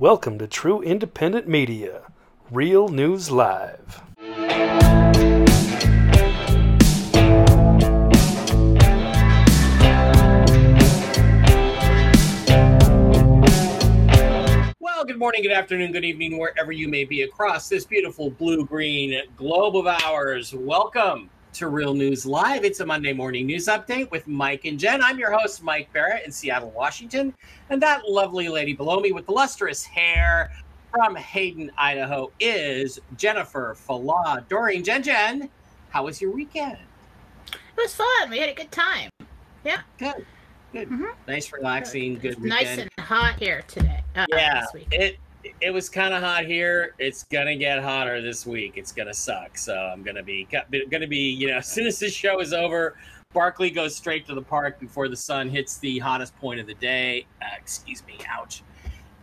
Welcome to True Independent Media, Real News Live. Well, good morning, good afternoon, good evening, wherever you may be across this beautiful blue green globe of ours. Welcome to Real News Live. It's a Monday morning news update with Mike and Jen. I'm your host, Mike Barrett in Seattle, Washington. And that lovely lady below me with the lustrous hair from Hayden, Idaho is Jennifer Falah Doreen. Jen Jen, how was your weekend? It was fun. We had a good time. Yeah. Good. Good. Mhm. Nice, relaxing, good weekend. nice and hot here today. Uh, yeah, it it was kind of hot here. It's gonna get hotter this week. It's gonna suck. So I'm gonna be gonna be you know as soon as this show is over, Barkley goes straight to the park before the sun hits the hottest point of the day. Uh, excuse me, ouch.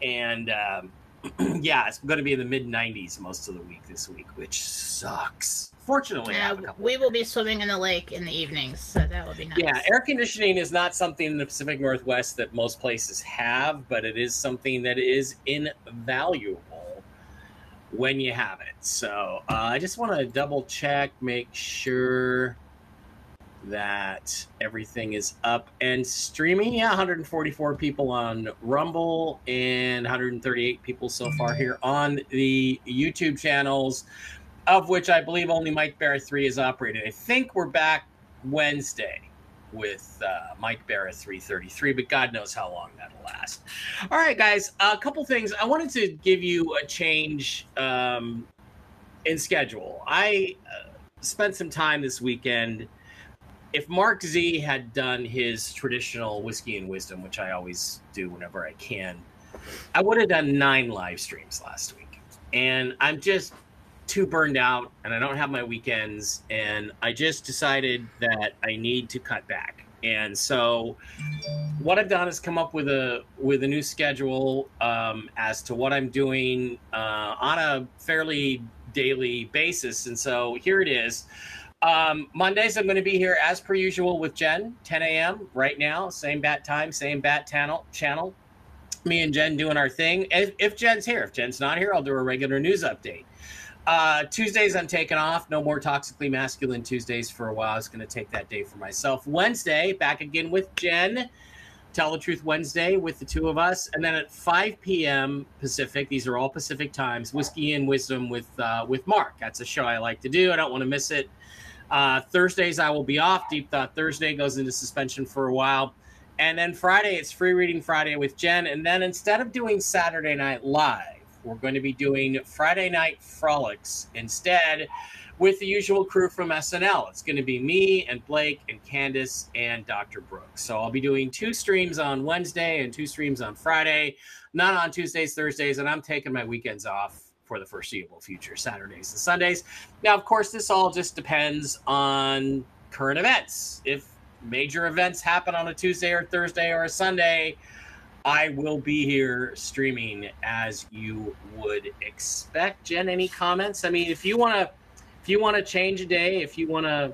And um, yeah, it's gonna be in the mid 90s most of the week this week, which sucks. Fortunately, Uh, we will be swimming in the lake in the evenings, so that will be nice. Yeah, air conditioning is not something in the Pacific Northwest that most places have, but it is something that is invaluable when you have it. So uh, I just want to double check, make sure that everything is up and streaming. Yeah, 144 people on Rumble and 138 people so far here on the YouTube channels, of which I believe only Mike Bear 3 is operating. I think we're back Wednesday with uh, Mike Barrett 333, but God knows how long that'll last. All right, guys, a couple things. I wanted to give you a change um, in schedule. I uh, spent some time this weekend. If Mark Z had done his traditional whiskey and wisdom, which I always do whenever I can, I would have done nine live streams last week. And I'm just too burned out and I don't have my weekends and I just decided that I need to cut back. And so what I've done is come up with a with a new schedule um, as to what I'm doing uh, on a fairly daily basis. And so here it is. Um, Mondays I'm going to be here as per usual with Jen, 10 a.m. right now, same bat time, same bat channel channel. Me and Jen doing our thing. If, if Jen's here, if Jen's not here, I'll do a regular news update. Uh, Tuesdays, I'm taking off. No more toxically masculine Tuesdays for a while. I was going to take that day for myself. Wednesday, back again with Jen. Tell the Truth Wednesday with the two of us. And then at 5 p.m. Pacific, these are all Pacific times, Whiskey and Wisdom with, uh, with Mark. That's a show I like to do. I don't want to miss it. Uh, Thursdays, I will be off. Deep Thought Thursday goes into suspension for a while. And then Friday, it's Free Reading Friday with Jen. And then instead of doing Saturday Night Live, we're going to be doing Friday Night Frolics instead with the usual crew from SNL. It's going to be me and Blake and Candace and Dr. Brooks. So I'll be doing two streams on Wednesday and two streams on Friday, not on Tuesdays, Thursdays, and I'm taking my weekends off for the foreseeable future, Saturdays and Sundays. Now, of course, this all just depends on current events. If major events happen on a Tuesday or Thursday or a Sunday, I will be here streaming as you would expect. Jen, any comments? I mean, if you want to, if you want to change a day, if you want to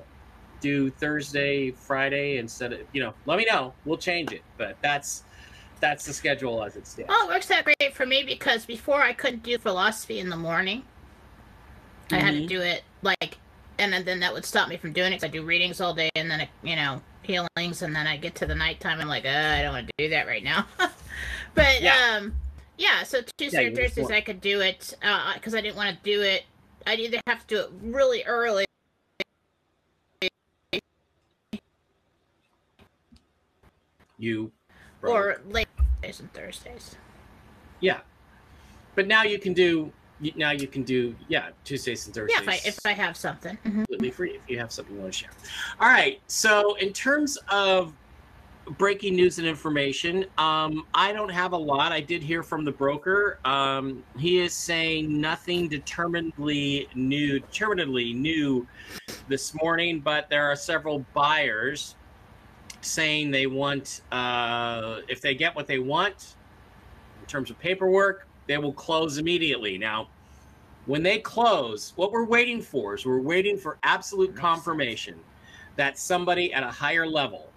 do Thursday, Friday instead of, you know, let me know. We'll change it. But that's that's the schedule as it stands. Oh, it works out great for me because before I couldn't do philosophy in the morning. I had to Mhm. do it like, and then, then that would stop me from doing it. 'cause I do readings all day, and then it, you know healings, and then I get to the nighttime. I'm like, uh, I don't want to do that right now. but Yeah. um, yeah. So Tuesday you or just Thursdays I could do it because I didn't want to do it. I'd either have to do it really early. You Or late Tuesdays and Thursdays. yeah. But now you can do now you can do yeah Tuesdays and Thursdays. Yeah, if I if I have something. Mhm. completely free if you have something you want to share. All right. So, in terms of breaking news and information, um, I don't have a lot. I did hear from the broker. Um, he is saying nothing determinedly new, determinedly new this morning, but there are several buyers saying they want, uh, if they get what they want in terms of paperwork, they will close immediately. Now, when they close, what we're waiting for is we're waiting for absolute confirmation that somebody at a higher level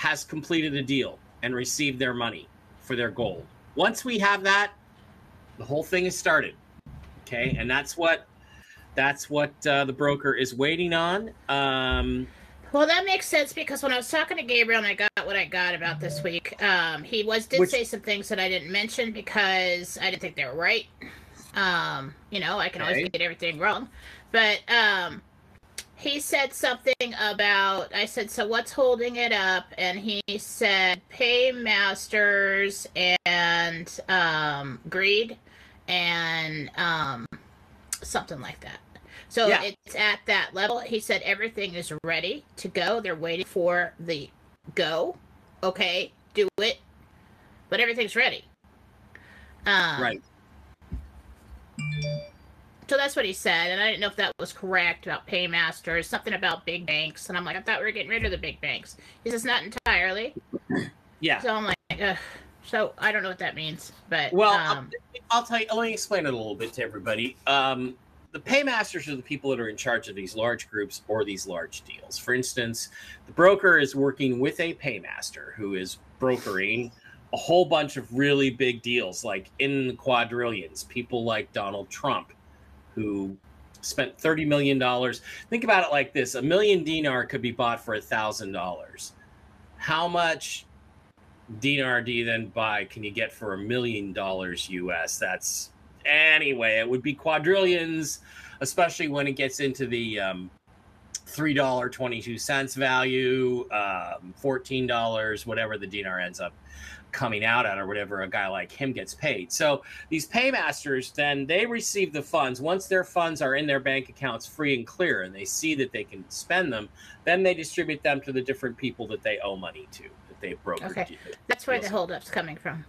has completed a deal and received their money for their gold. once we have that, the whole thing is started. Okay, and that's what that's what uh, the broker is waiting on. Um, Well, that makes sense because when I was talking to Gabriel and I got what I got about this week, um, he was did Which- say some things that I didn't mention because I didn't think they were right. Um, you know, I can Okay. always get everything wrong, but um, he said something about. I said, "So what's holding it up?" And he said, "Paymasters and um, greed and um, something like that." So Yeah. it's at that level. He said everything is ready to go. They're waiting for the go. Okay, do it. But everything's ready. Um, right. So that's what he said, and I didn't know if that was correct about paymasters, something about big banks, and I'm like, I thought we were getting rid of the big banks. He says not entirely. Yeah. So I'm like, Ugh. so I don't know what that means, but Well, um, I'll tell you. Let me explain it a little bit to everybody. Um, the paymasters are the people that are in charge of these large groups or these large deals. For instance, the broker is working with a paymaster who is brokering a whole bunch of really big deals, like in the quadrillions. People like Donald Trump, who spent thirty million dollars. Think about it like this: a million dinar could be bought for a thousand dollars. How much dinar do you then buy can you get for a million dollars US? That's anyway, it would be quadrillions, especially when it gets into the um, three dollar twenty two cents value, um, fourteen dollars, whatever the dinar ends up coming out at, or whatever a guy like him gets paid. So these paymasters then they receive the funds once their funds are in their bank accounts free and clear, and they see that they can spend them. Then they distribute them to the different people that they owe money to that they brokered. Okay. that's where the holdup's coming from.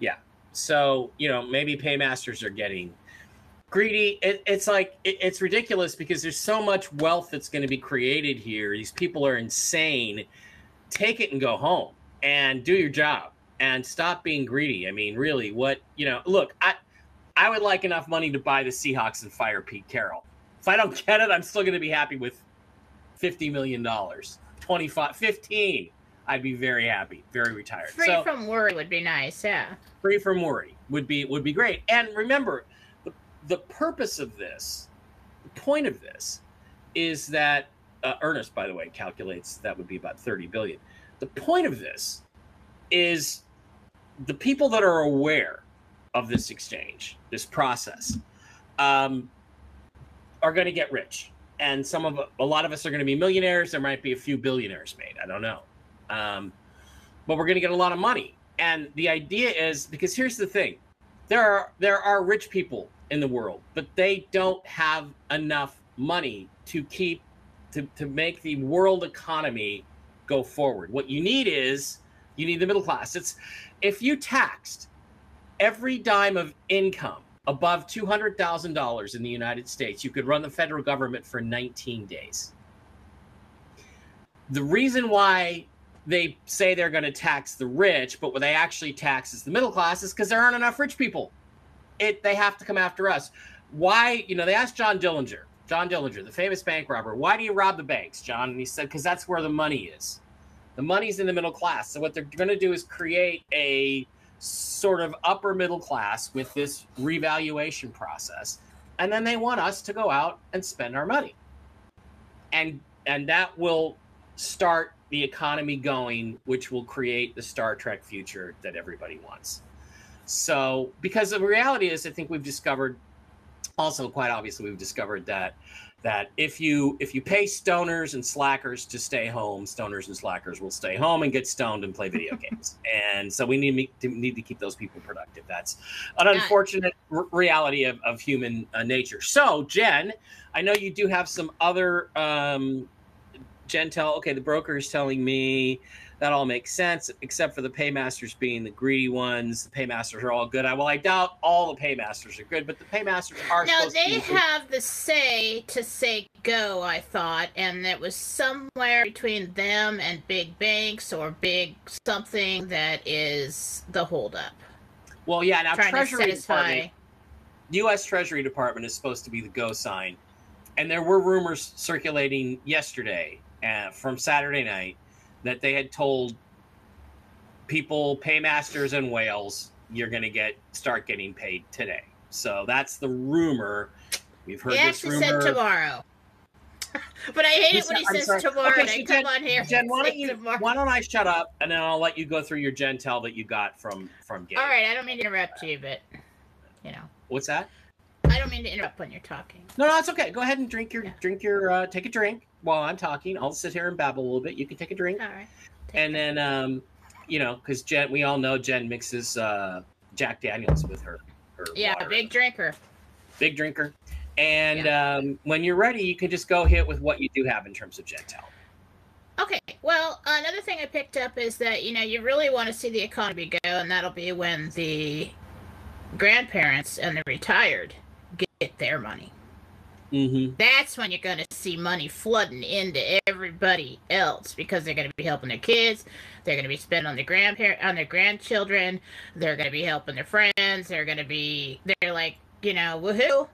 Yeah. So, you know, maybe paymasters are getting greedy. It, it's like, it, it's ridiculous because there's so much wealth that's going to be created here. These people are insane. Take it and go home and do your job and stop being greedy. I mean, really, what, you know, look, I, I would like enough money to buy the Seahawks and fire Pete Carroll. If I don't get it, I'm still going to be happy with $50 million, 25, 15. I'd be very happy, very retired. Free So- from worry would be nice, yeah. free from worry would be would be great. And remember, the, the purpose of this, the point of this, is that uh, Ernest, by the way, calculates that would be about thirty billion. The point of this is the people that are aware of this exchange, this process, um, are going to get rich, and some of a lot of us are going to be millionaires. There might be a few billionaires made. I don't know, um, but we're going to get a lot of money and the idea is because here's the thing there are there are rich people in the world but they don't have enough money to keep to, to make the world economy go forward what you need is you need the middle class it's if you taxed every dime of income above $200000 in the united states you could run the federal government for 19 days the reason why they say they're going to tax the rich, but what they actually tax is the middle class is because there aren't enough rich people. It they have to come after us. Why? You know, they asked John Dillinger, John Dillinger, the famous bank robber, why do you rob the banks, John? And he said, because that's where the money is. The money's in the middle class. So what they're going to do is create a sort of upper middle class with this revaluation process, and then they want us to go out and spend our money, and and that will start the economy going, which will create the Star Trek future that everybody wants. So, because the reality is, I think we've discovered, also quite obviously, we've discovered that that if you if you pay stoners and slackers to stay home, stoners and slackers will stay home and get stoned and play video games. And so we need to need to keep those people productive. That's an unfortunate r- reality of, of human uh, nature. So, Jen, I know you do have some other um, Jen tell, okay, the broker is telling me that all makes sense, except for the paymasters being the greedy ones. The paymasters are all good. I well, I doubt all the paymasters are good, but the paymasters are. To they have the say to say go, I thought, and it was somewhere between them and big banks or big something that is the holdup. Well, yeah. Now, trying Treasury. Department, U.S. Treasury Department is supposed to be the go sign, and there were rumors circulating yesterday uh, from Saturday night that they had told people, paymasters in Wales, you're going to get start getting paid today. So that's the rumor. We've heard He this actually rumor. said tomorrow. but I hate it when he I'm says sorry. tomorrow. Okay, so come on here. Jen, why don't you? tomorrow. Why don't I shut up and then I'll let you go through your Gentel that you got from from Gabe. All right, I don't mean to interrupt you, but you know, What's that? I don't mean to interrupt when you're talking. No, no, it's okay. Go ahead and drink your Yeah. drink your uh, take a drink while I'm talking. I'll sit here and babble a little bit. You can take a drink, All right. Take and then um, you know, because Jen, we all know Jen mixes uh, Jack Daniels with her. her yeah, water. big drinker. big drinker. And um, when you're ready, you can just go hit with what you do have in terms of Gentel. Okay. Well, another thing I picked up is that you know you really want to see the economy go, and that'll be when the grandparents and the retired get their money. Mm-hmm. That's when you're going to see money flooding into everybody else because they're going to be helping their kids, they're going to be spending on their grandparent on their grandchildren, they're going to be helping their friends, they're going to be they're like you know woohoo,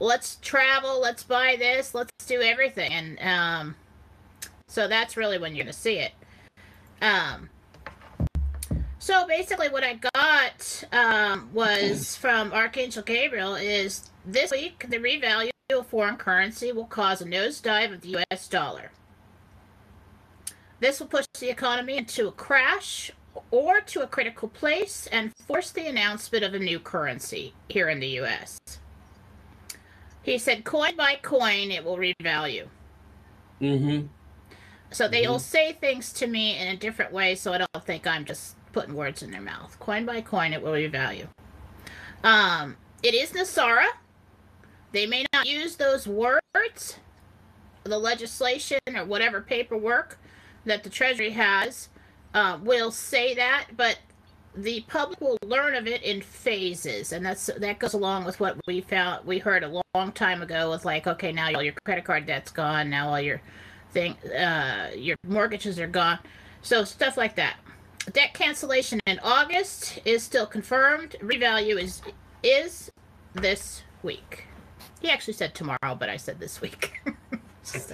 let's travel, let's buy this, let's do everything, and um, so that's really when you're going to see it. Um, so basically, what I got um, was from Archangel Gabriel is this week the revalue of foreign currency will cause a nosedive of the U.S. dollar. This will push the economy into a crash or to a critical place and force the announcement of a new currency here in the U.S. He said, coin by coin, it will revalue. Mm-hmm. So they will say things to me in a different way, so I don't think I'm just putting words in their mouth. Coin by coin, it will revalue. Um, it is NESARA. They may not use those words, the legislation or whatever paperwork that the Treasury has uh, will say that, but the public will learn of it in phases, and that's that goes along with what we found we heard a long, time ago with like, okay, now all your credit card debt's gone, now all your thing, uh, your mortgages are gone, so stuff like that. Debt cancellation in August is still confirmed. Revalue is is this week. He actually said tomorrow, but I said this week. Just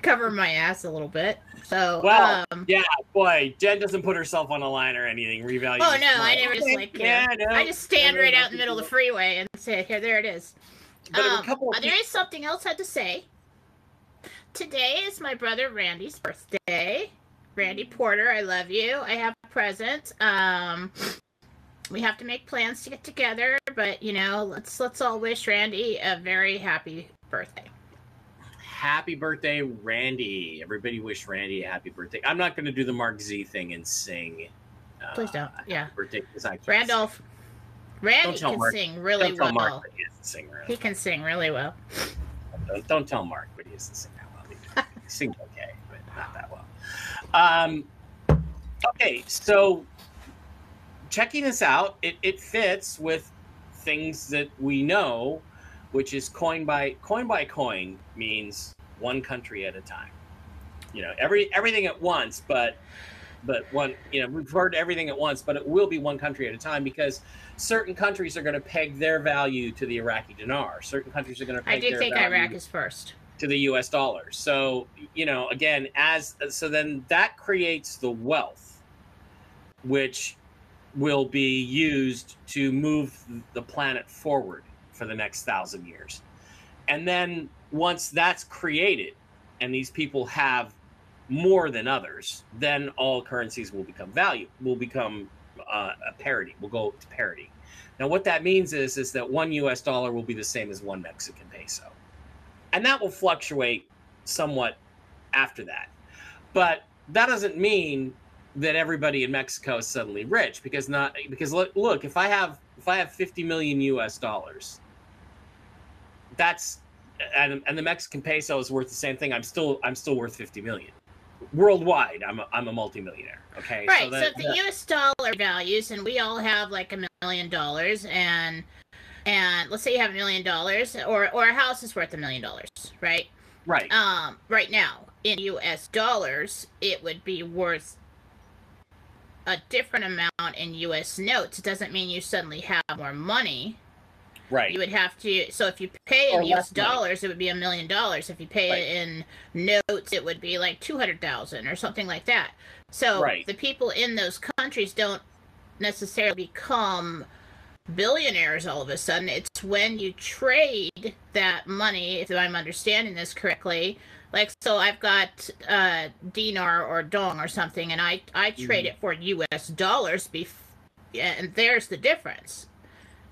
cover my ass a little bit. So, Well, um, Yeah, boy, Jen doesn't put herself on a line or anything. Revalue. Oh no, I never just like yeah, know, no, I just stand right out in the middle of the freeway and say, "Here, there it is." Um, of- there is something else I had to say. Today is my brother Randy's birthday. Randy Porter, I love you. I have a present. Um, we have to make plans to get together, but you know, let's let's all wish Randy a very happy birthday. happy birthday, Randy. Everybody wish Randy a happy birthday. I'm not going to do the Mark Z thing and sing. Uh, Please don't. Yeah, Birthday, I can't Randolph. Randy tell can Mark- sing sing. really Don't tell well. Mark he sing really. He can sing really well. Don't, don't tell Mark, but he doesn't sing that well. He, he sings okay, but not that well. Um, okay, so checking this out, it, it fits with things that we know, which is coin by coin by coin means one country at a time. You know, every everything at once, but but one you know we've heard everything at once, but it will be one country at a time because certain countries are going to peg their value to the Iraqi dinar. Certain countries are going to peg I do their think value Iraq is first. to the US dollar. So, you know, again, as so then that creates the wealth which will be used to move the planet forward for the next thousand years. And then once that's created and these people have more than others, then all currencies will become value, will become uh, a parity, will go to parity. Now, what that means is, is that one US dollar will be the same as one Mexican peso and that will fluctuate somewhat after that. But that doesn't mean that everybody in Mexico is suddenly rich because not because look look if I have if I have 50 million US dollars that's and, and the Mexican peso is worth the same thing I'm still I'm still worth 50 million worldwide I'm a, I'm a multimillionaire okay Right. So, that- if the that- U.S. dollar values, and we all have like a million dollars, and and let's say you have a million dollars, or or a house is worth a million dollars, right? right Um, right now in U.S. dollars, it would be worth a different amount in U.S. notes. It doesn't mean you suddenly have more money. right You would have to. So if you pay in U.S. less money. dollars, it would be a million dollars. If you pay Right. it in notes, it would be like two hundred thousand or something like that. So Right. the people in those countries don't necessarily become billionaires all of a sudden. It's when you trade that money, if I'm understanding this correctly. Like, so I've got uh, dinar or dong or something, and I, I trade Mhm. it for US dollars, bef- and there's the difference.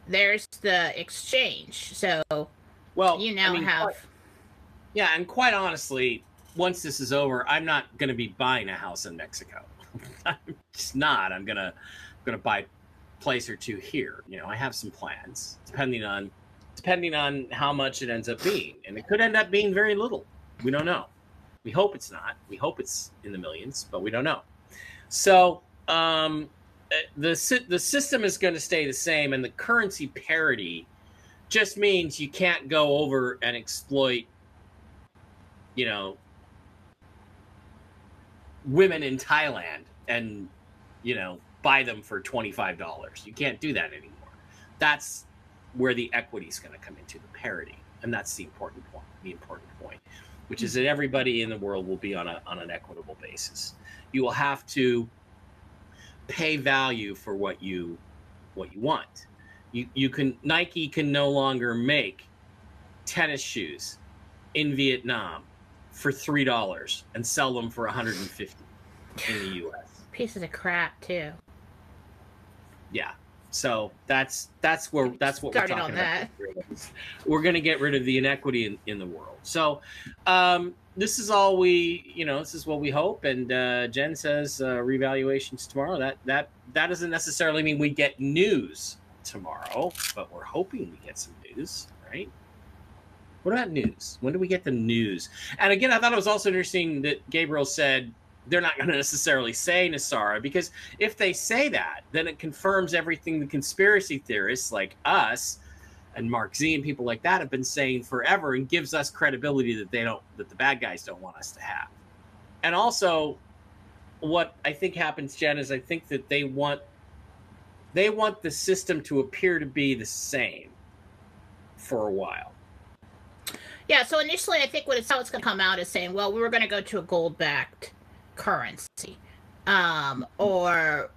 There's the exchange. So Well, you I now mean, have. quite- yeah, and quite honestly, once this is over, I'm not going to be buying a house in Mexico. I'm just not. I'm gonna gonna buy a place or two here. You know, I have some plans, depending on depending on how much it ends up being, and it could end up being very little. We don't know. We hope it's not. We hope it's in the millions, but we don't know. So um, the the system is going to stay the same, and the currency parity just means you can't go over and exploit, you know, women in Thailand and you know buy them for twenty five dollars. You can't do that anymore. That's where the equity is going to come into the parity, and that's the important point. The important point, which is that everybody in the world will be on a on an equitable basis. You will have to pay value for what you what you want. You you can Nike can no longer make tennis shoes in Vietnam for three dollars and sell them for 150 in the U.S. Pieces of crap too. Yeah. So that's that's where that's what Started we're on talking about. We're going to get rid of the inequity in, in the world. So um, this is all we you know. This is what we hope. And uh, Jen says uh, revaluations tomorrow. That that that doesn't necessarily mean we get news tomorrow, but we're hoping we get some news, right? What about news? When do we get the news? And again, I thought it was also interesting that Gabriel said they're not going to necessarily say NESARA because if they say that, then it confirms everything the conspiracy theorists like us and Mark Z and people like that have been saying forever and gives us credibility that they don't that the bad guys don't want us to have. And also what I think happens, Jen, is I think that they want they want the system to appear to be the same for a while. Yeah, so initially I think what it's how it's going to come out is saying, well, we were going to go to a gold-backed currency, um, or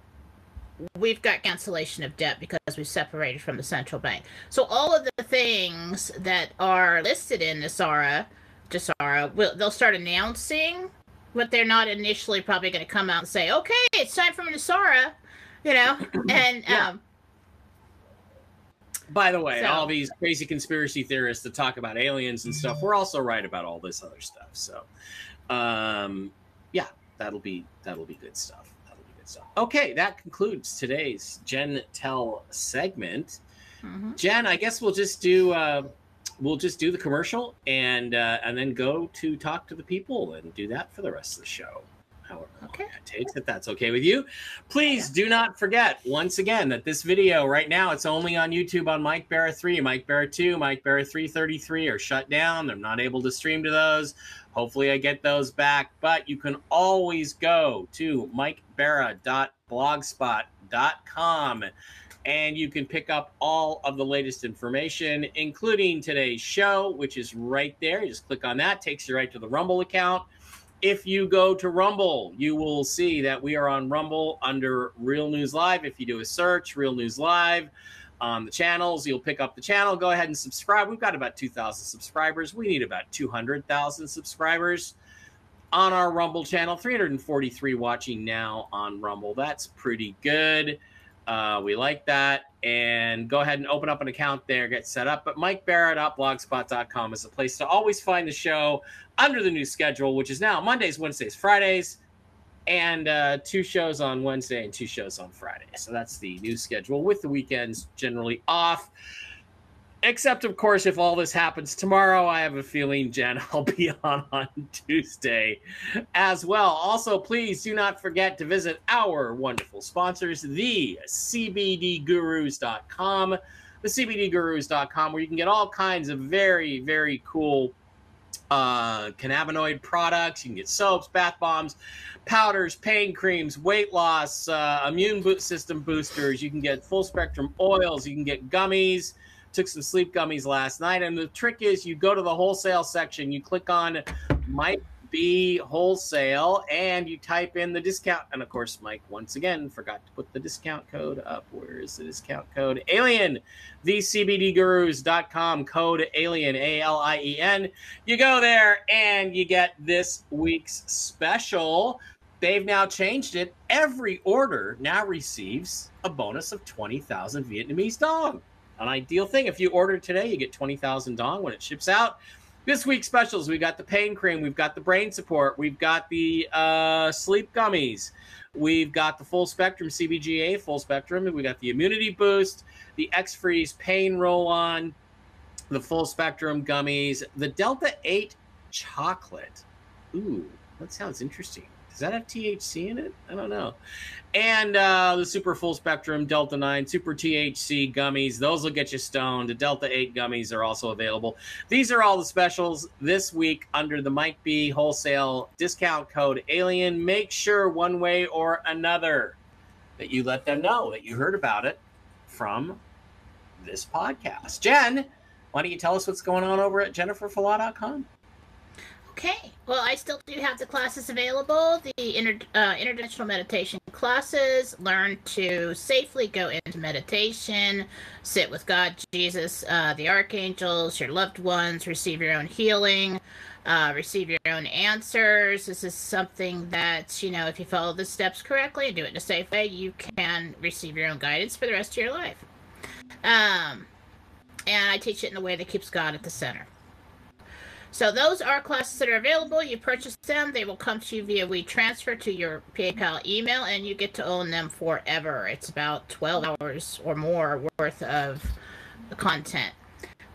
we've got cancellation of debt because we separated from the central bank. So all of the things that are listed in NESARA, GESARA, will they'll start announcing, but they're not initially probably going to come out and say, okay, it's time for NESARA, you know, and Yeah. um, By the way, So- all these crazy conspiracy theorists that talk about aliens and stuff, we're also right about all this other stuff. So, um, yeah, that'll be that'll be good stuff. That'll be good stuff. Okay, that concludes today's Gen Tell segment. mhm. Jen, I guess we'll just do uh, we'll just do the commercial and uh, and then go to talk to the people and do that for the rest of the show. Long Okay. that takes, if that's okay with you. Please do not forget once again that this video right now it's only on YouTube on Mike Barrett 3, Mike Barrett 2, Mike Barrett 333 are shut down. I'm not able to stream to those. Hopefully I get those back, but you can always go to mikebarrett.blogspot.com and you can pick up all of the latest information, including today's show, which is right there. You just click on that, takes you right to the Rumble account. If you go to Rumble, you will see that we are on Rumble under Real News Live. If you do a search, Real News Live on the channels, you'll pick up the channel. Go ahead and subscribe. We've got about 2,000 subscribers. We need about 200,000 subscribers on our Rumble channel. 343 watching now on Rumble. That's pretty good. Uh, we like that. And go ahead and open up an account there, get set up. But MikeBarrett.blogspot.com is a place to always find the show under the new schedule, which is now Mondays, Wednesdays, Fridays, and uh, two shows on Wednesday and two shows on Friday. So that's the new schedule with the weekends generally off. Except, of course, if all this happens tomorrow, I have a feeling, Jen, I'll be on on Tuesday as well. Also, please do not forget to visit our wonderful sponsors, the CBDGurus.com, the CBDGurus.com, where you can get all kinds of very, very cool uh, cannabinoid products. You can get soaps, bath bombs, powders, pain creams, weight loss, uh, immune system boosters. You can get full spectrum oils. You can get gummies. Took some sleep gummies last night. And the trick is you go to the wholesale section, you click on Mike B Wholesale, and you type in the discount. And of course, Mike once again forgot to put the discount code up. Where is the discount code? Alien, thecbdgurus.com, code Alien, A L I E N. You go there and you get this week's special. They've now changed it. Every order now receives a bonus of 20,000 Vietnamese dong. An ideal thing. If you order today, you get 20,000 dong when it ships out. This week's specials, we got the pain cream, we've got the brain support, we've got the uh, sleep gummies, we've got the full spectrum CBGA full spectrum, we got the immunity boost, the X Freeze pain roll on, the full spectrum gummies, the Delta 8 chocolate. Ooh, that sounds interesting. Does that have THC in it? I don't know. And uh, the super full spectrum Delta 9 super THC gummies. Those will get you stoned. The Delta 8 gummies are also available. These are all the specials this week under the Mike B wholesale discount code Alien. Make sure one way or another that you let them know that you heard about it from this podcast. Jen, why don't you tell us what's going on over at jenniferfala.com? Okay. Well, I still do have the classes available. The inter, uh, interdimensional meditation classes. Learn to safely go into meditation, sit with God, Jesus, uh, the archangels, your loved ones, receive your own healing, uh, receive your own answers. This is something that you know, if you follow the steps correctly and do it in a safe way, you can receive your own guidance for the rest of your life. Um, and I teach it in a way that keeps God at the center. So those are classes that are available. You purchase them, they will come to you via WeTransfer to your PayPal email, and you get to own them forever. It's about 12 hours or more worth of content.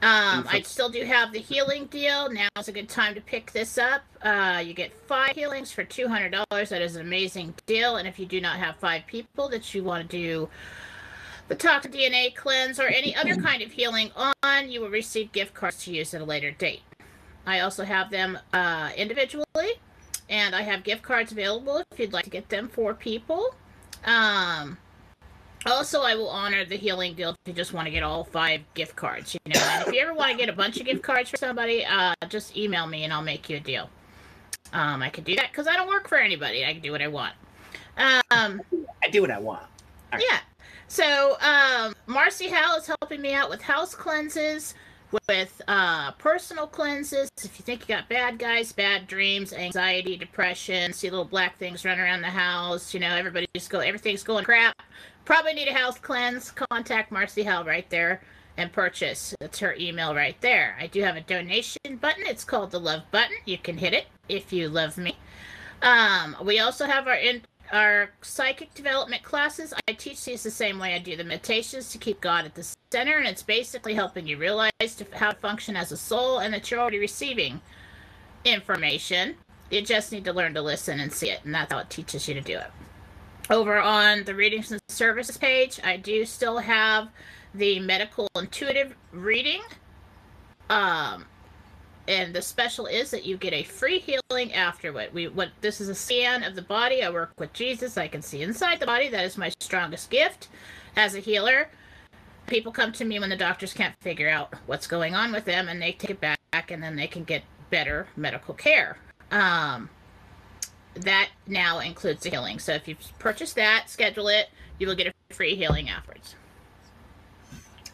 Um, I still do have the healing deal. Now is a good time to pick this up. Uh, you get five healings for two hundred dollars. That is an amazing deal. And if you do not have five people that you want to do the toxic DNA cleanse or any other kind of healing on, you will receive gift cards to use at a later date. I also have them uh, individually, and I have gift cards available if you'd like to get them for people. Um, also, I will honor the healing deal if you just want to get all five gift cards. You know, and if you ever want to get a bunch of gift cards for somebody, uh, just email me and I'll make you a deal. Um, I can do that because I don't work for anybody. I can do what I want. Um, I do what I want. Right. Yeah. So, um, Marcy Howell is helping me out with house cleanses with uh, personal cleanses. If you think you got bad guys, bad dreams, anxiety, depression, see little black things running around the house, you know, everybody just go, everything's going crap. Probably need a house cleanse. Contact Marcy Howell right there and purchase. That's her email right there. I do have a donation button. It's called the love button. You can hit it if you love me. Um, we also have our in, our psychic development classes. I teach these the same way I do the meditations to keep God at the center, and it's basically helping you realize to, how to function as a soul and that you're already receiving information. You just need to learn to listen and see it, and that's how it teaches you to do it. Over on the readings and services page, I do still have the medical intuitive reading. Um, and the special is that you get a free healing afterward. We what this is a scan of the body. I work with Jesus. I can see inside the body. That is my strongest gift as a healer. People come to me when the doctors can't figure out what's going on with them, and they take it back, and then they can get better medical care. Um, that now includes the healing. So if you purchase that, schedule it, you will get a free healing afterwards.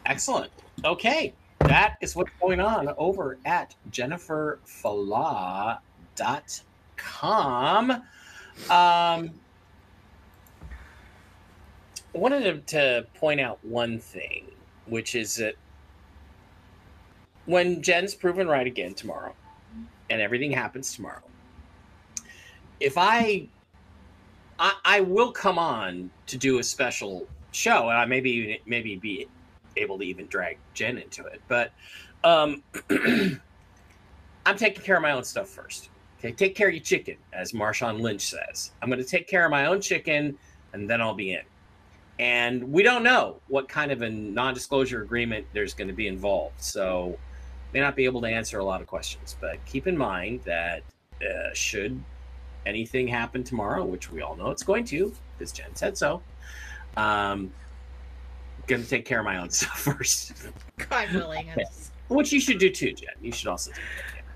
Excellent. Okay that is what's going on over at jenniferfala.com. Um, I wanted to point out one thing, which is that when Jen's proven right again tomorrow, and everything happens tomorrow, if I, I, I will come on to do a special show, and I maybe maybe be able to even drag Jen into it. But um, I'm taking care of my own stuff first. Okay, take care of your chicken, as Marshawn Lynch says. I'm going to take care of my own chicken, and then I'll be in. And we don't know what kind of a non-disclosure agreement there's going to be involved, so may not be able to answer a lot of questions. But keep in mind that uh, should anything happen tomorrow, which we all know it's going to, because Jen said so. Um, gonna take care of my own stuff first. God willing. Which you should do too, Jen. You should also.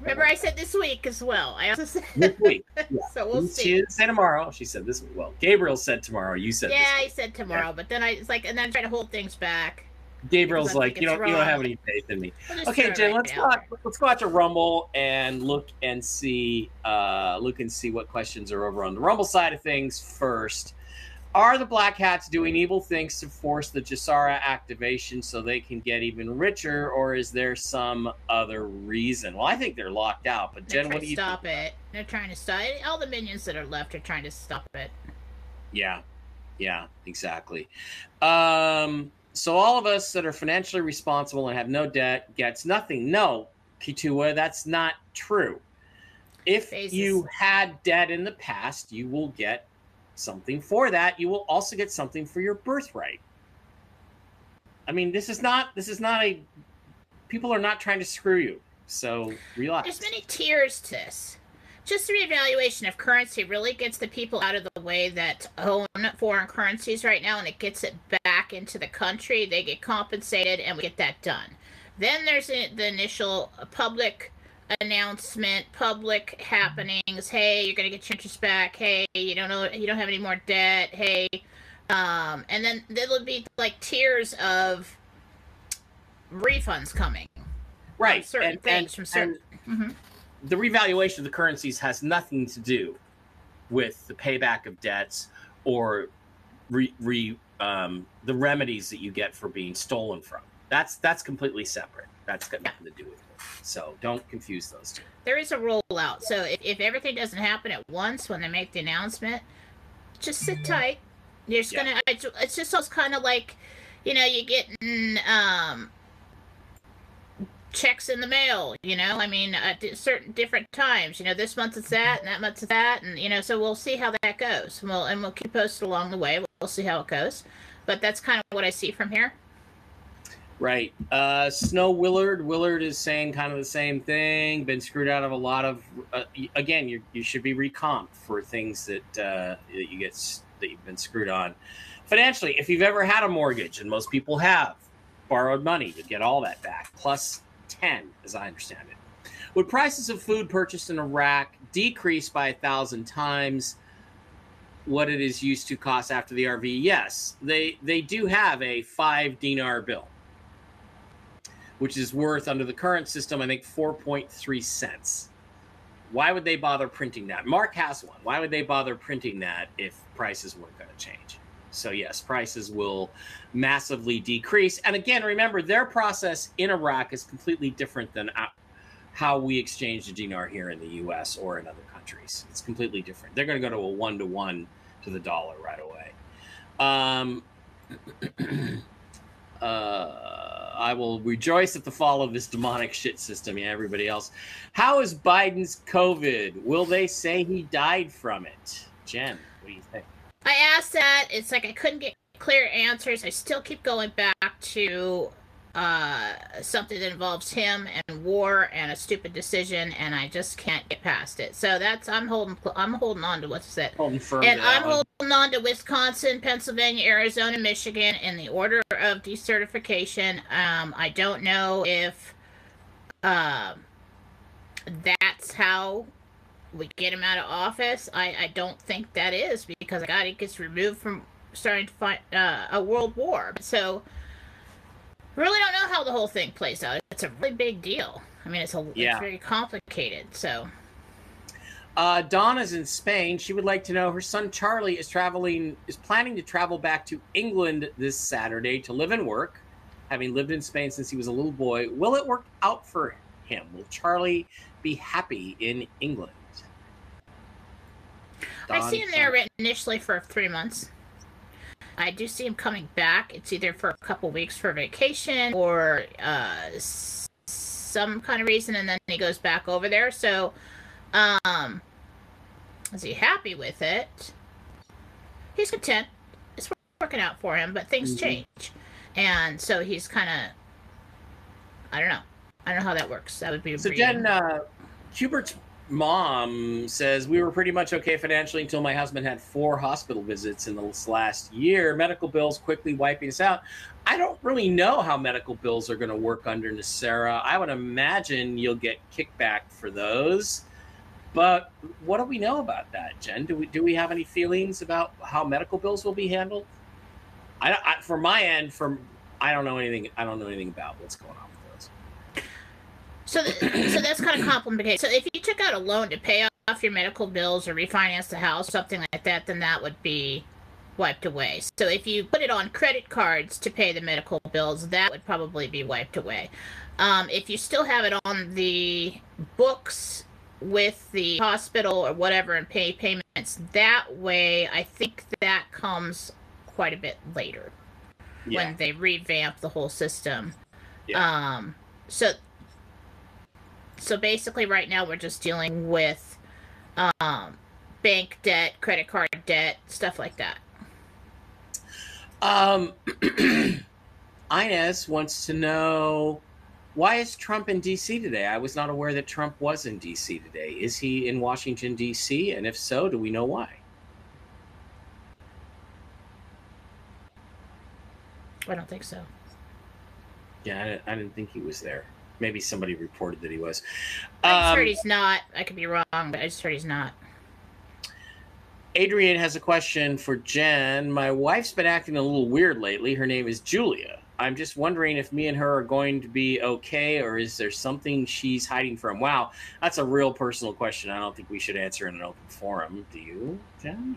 Remember, I said this week as well. I also said This week. so we'll she see. didn't say tomorrow. She said this week. Well, Gabriel said tomorrow. You said Yeah, I said tomorrow, but then I it's like, and then try to hold things back. Gabriel's like, you don't, you don't have any faith in me. We'll Okay, Jen, right let's down go. Out, let's go out to Rumble and look and see. Uh, look and see what questions are over on the Rumble side of things first. Are the Black Hats doing evil things to force the GESARA activation so they can get even richer, or is there some other reason? Well, I think they're locked out. But Jen, what do you stop think? it. They're trying to stop it. All the minions that are left are trying to stop it. Yeah, yeah, exactly. Um, so all of us that are financially responsible and have no debt gets nothing. No, Kitua, that's not true. If Faces. you had debt in the past, you will get something for that. You will also get something for your birthright. I mean, this is not this is not a people are not trying to screw you. So relax. There's many tiers to this. Just the reevaluation of currency really gets the people out of the way that own foreign currencies right now and it gets it back into the country. They get compensated and we get that done. Then there's the the initial public announcement, public happenings. Hey, you're gonna get your interest back. Hey, you don't know you don't have any more debt. Hey, um, and then there'll be like tiers of refunds coming. right. certain and, things and- from certain- Mhm. the revaluation of the currencies has nothing to do with the payback of debts or re, re um, the remedies that you get for being stolen from. That's that's completely separate. That's got nothing to do with it. So don't confuse those two. there is a rollout. So if, if everything doesn't happen at once when they make the announcement, just sit tight. You're just Yeah. gonna. It's, it's just almost kind of like, you know, you're getting um checks in the mail. You know, I mean, at certain different times. You know, this month it's that, and that month it's that, and you know, so we'll see how that goes. We'll and we'll keep posted along the way. We'll see how it goes. But that's kind of what I see from here. Right. Uh, Snow Willard. Willard is saying kind of the same thing. Been screwed out of a lot of. Uh, again, you you should be recomped for things that uh, that you get that you've been screwed on financially. If you've ever had a mortgage, and most people have, borrowed money to get all that back, plus ten, as I understand it. Would prices of food purchased in Iraq decrease by a thousand times? what it is used to cost after the RV. Yes, they they do have a five dinar bill, which is worth under the current system, I think four point three cents. Why would they bother printing that? Mark has one. Why would they bother printing that if prices weren't going to change? So yes, prices will massively decrease. And again, remember their process in Iraq is completely different than uh, how we exchange the dinar here in the U.S. or in other countries. It's completely different. They're going to go to a one to one to the dollar right away. Um, uh, I will rejoice at the fall of this demonic shit system. Yeah, everybody else. How is Biden's COVID? Will they say he died from it? Jen, what do you think? I asked that. It's like I couldn't get clear answers. I still keep going back to uh, something that involves him and war and a stupid decision, and I just can't get past it. So that's I'm holding I'm holding on to what's it. Holding firm And I'm one. holding on to Wisconsin, Pennsylvania, Arizona, Michigan in the order of decertification. Um, I don't know if um, that's how we get him out of office. I, I don't think that is because God, he gets removed from starting to fight uh, a world war. So really don't know how the whole thing plays out. It's a really big deal. I mean, it's a Yeah. it's very complicated. So Uh, Donna's in Spain. She would like to know her son Charlie is traveling, is planning to travel back to England this Saturday to live and work. Having lived in Spain since he was a little boy, will it work out for him? Will Charlie be happy in England? I Don see him there initially for three months. I do see him coming back. It's either for a couple weeks for vacation or uh, some kind of reason, and then he goes back over there. So, um, is he happy with it? He's content. It's working out for him, but things Mhm. change, and so he's kind of. I don't know. I don't know how that works. That would be So. Jen, uh, Hubert's mom says we were pretty much okay financially until my husband had four hospital visits in this last year. Medical bills quickly wiping us out. I don't really know how medical bills are going to work under NESARA. I would imagine you'll get kickback for those. But what do we know about that, Jen? Do we do we have any feelings about how medical bills will be handled? I, I for my end, from I don't know anything. I don't know anything about what's going on. So, th- so that's kind of complicated. So, if you took out a loan to pay off your medical bills or refinance the house, something like that, then that would be wiped away. So, if you put it on credit cards to pay the medical bills, that would probably be wiped away. Um, if you still have it on the books with the hospital or whatever and pay payments that way, I think that comes quite a bit later Yeah. when they revamp the whole system. Yeah. Um, so so basically, right now we're just dealing with um, bank debt, credit card debt, stuff like that. Um, Inez wants to know why is Trump in D.C. today? I was not aware that Trump was in D.C. today. Is he in Washington D.C. and if so, do we know why? I don't think so. Yeah, I I didn't think he was there. Maybe somebody reported that he was. I just Um, heard he's not. I could be wrong, but I just heard he's not. Adrian has a question for Jen. My wife's been acting a little weird lately. Her name is Julia. I'm just wondering if me and her are going to be okay, or is there something she's hiding from? Wow, that's a real personal question. I don't think we should answer in an open forum. Do you, Jen?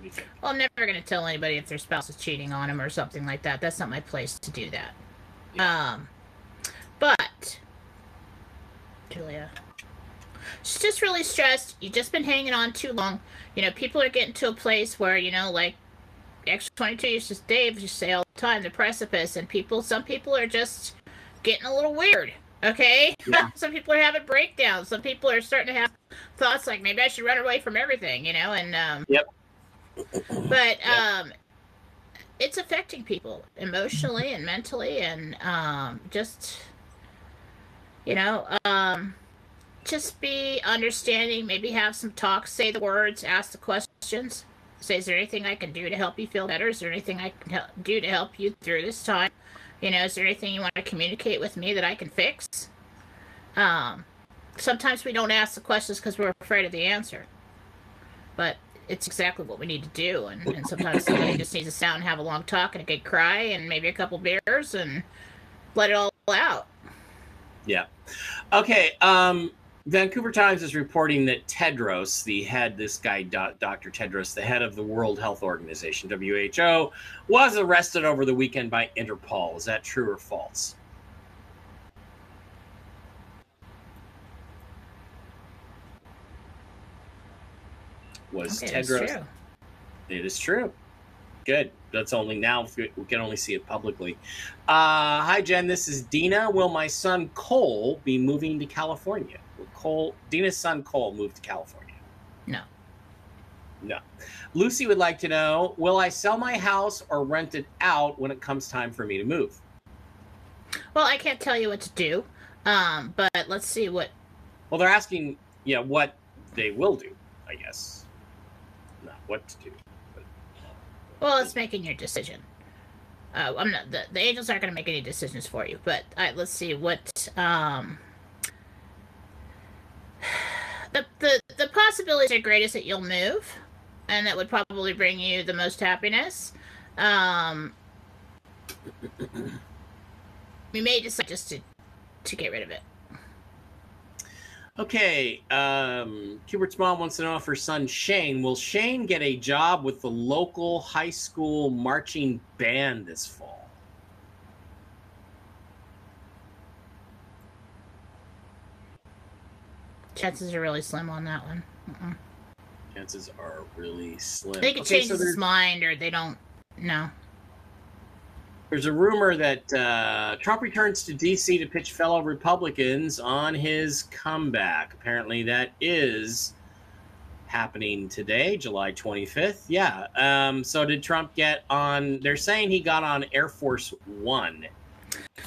Do you? Well, I'm never going to tell anybody if their spouse is cheating on them or something like that. That's not my place to do that. Um, but Julia, she's just really stressed. You've just been hanging on too long. You know, people are getting to a place where you know, like X22 used to Dave used to say all the time, the precipice, and people. Some people are just getting a little weird. Okay, Yeah. some people are having breakdowns. Some people are starting to have thoughts like maybe I should run away from everything. You know, and um, Yep. but Yep. um it's affecting people emotionally and mentally and um just you know um just be understanding maybe have some talks say the words ask the questions. Say is there anything i can do to help you feel better? Is there anything i can help, do to help you through this time? You know is there anything you want to communicate with me that i can fix? Um sometimes we don't ask the questions because we're afraid of the answer. But it's exactly what we need to do. And, and sometimes somebody just needs to sit down and have a long talk and a good cry and maybe a couple beers and let it all out. Yeah. Okay. Um, Vancouver Times is reporting that Tedros, the head, this guy, Dr. Tedros, the head of the World Health Organization, WHO, was arrested over the weekend by Interpol. Is that true or false? Was Okay, Tedros? It is true. Good. That's only now we can only see it publicly. Uh, hi, Jen. This is Dina. Will my son Cole be moving to California? Will Cole, Dina's son Cole, move to California? No. No. Lucy would like to know: Will I sell my house or rent it out when it comes time for me to move? Well, I can't tell you what to do, um, but let's see what. Well, they're asking, yeah, what they will do. I guess. Not what to do. Well, it's making your decision. Uh, I'm not. The, the angels aren't going to make any decisions for you, but uh, let's see what. Um, the the the possibilities are greatest that you'll move, and that would probably bring you the most happiness. Um, we may decide just to to get rid of it. Okay, um, Kubert's mom wants to know if her son Shane will Shane get a job with the local high school marching band this fall. Chances are really slim on that one. Mm-mm. Chances are really slim. They could Okay, change so his mind, or they don't. No. There's a rumor that uh, Trump returns to D.C. to pitch fellow Republicans on his comeback. Apparently, that is happening today, July 25th. Yeah. Um, so did Trump get on? They're saying he got on Air Force One.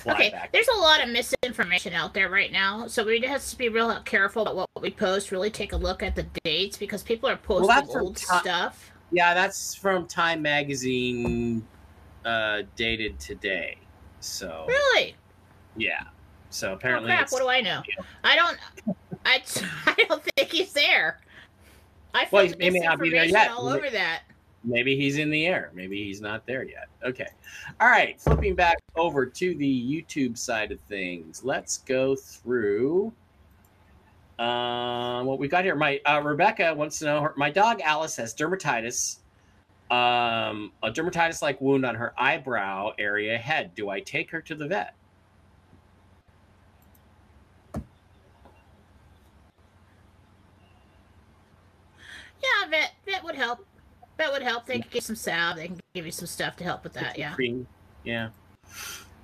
Okay, back. there's a lot of misinformation out there right now, so we just have to be real careful about what we post really take a look at the dates because people are posting from old stuff. Yeah, that's from Time Magazine, uh, dated today. So Really? yeah. So apparently, Oh apparently, crap! What do I know? I don't. I, I don't think he's there. I Well, found he may not be there yet. all over that. maybe he's in the air. Maybe he's not there yet. Okay. All right. Flipping back over to the YouTube side of things. Let's go through um, what we got here. My uh, Rebecca wants to know her, my dog Alice has dermatitis, um, a dermatitis like wound on her eyebrow area head. Do I take her to the vet? Yeah, vet vet would help. Vet would help. They can give some salve. They can give you some stuff to help with that. Yeah. Yeah.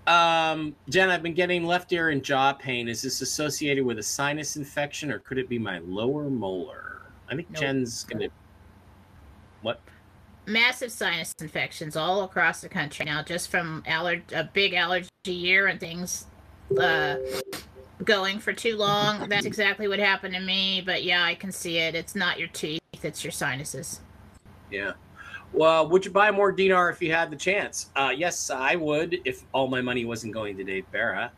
Um, Jen, I've been getting left ear and jaw pain. Is this associated with a sinus infection or could it be my lower molar? I think Nope. Jen's gonna. What? Massive sinus infections all across the country now, just from aller- a big allergy year and things uh, going for too long. That's exactly what happened to me. But yeah, I can see it. It's not your teeth; it's your sinuses. Yeah. Well, would you buy more dinar if you had the chance? Uh, yes, I would if all my money wasn't going to Dave Barra.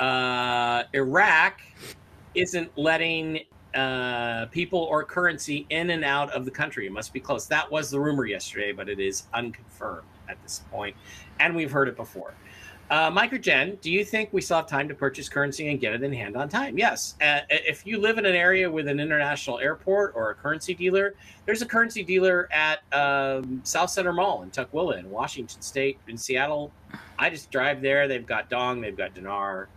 Uh, Iraq isn't letting uh, people or currency in and out of the country. It must be close. That was the rumor yesterday, but it is unconfirmed at this point, and we've heard it before. Uh, Mike or Jen, do you think we still have time to purchase currency and get it in hand on time? Yes. Uh, if you live in an area with an international airport or a currency dealer, there's a currency dealer at um, South Center Mall in Tukwila in Washington State, in Seattle. I just drive there. They've got dong, they've got dinar.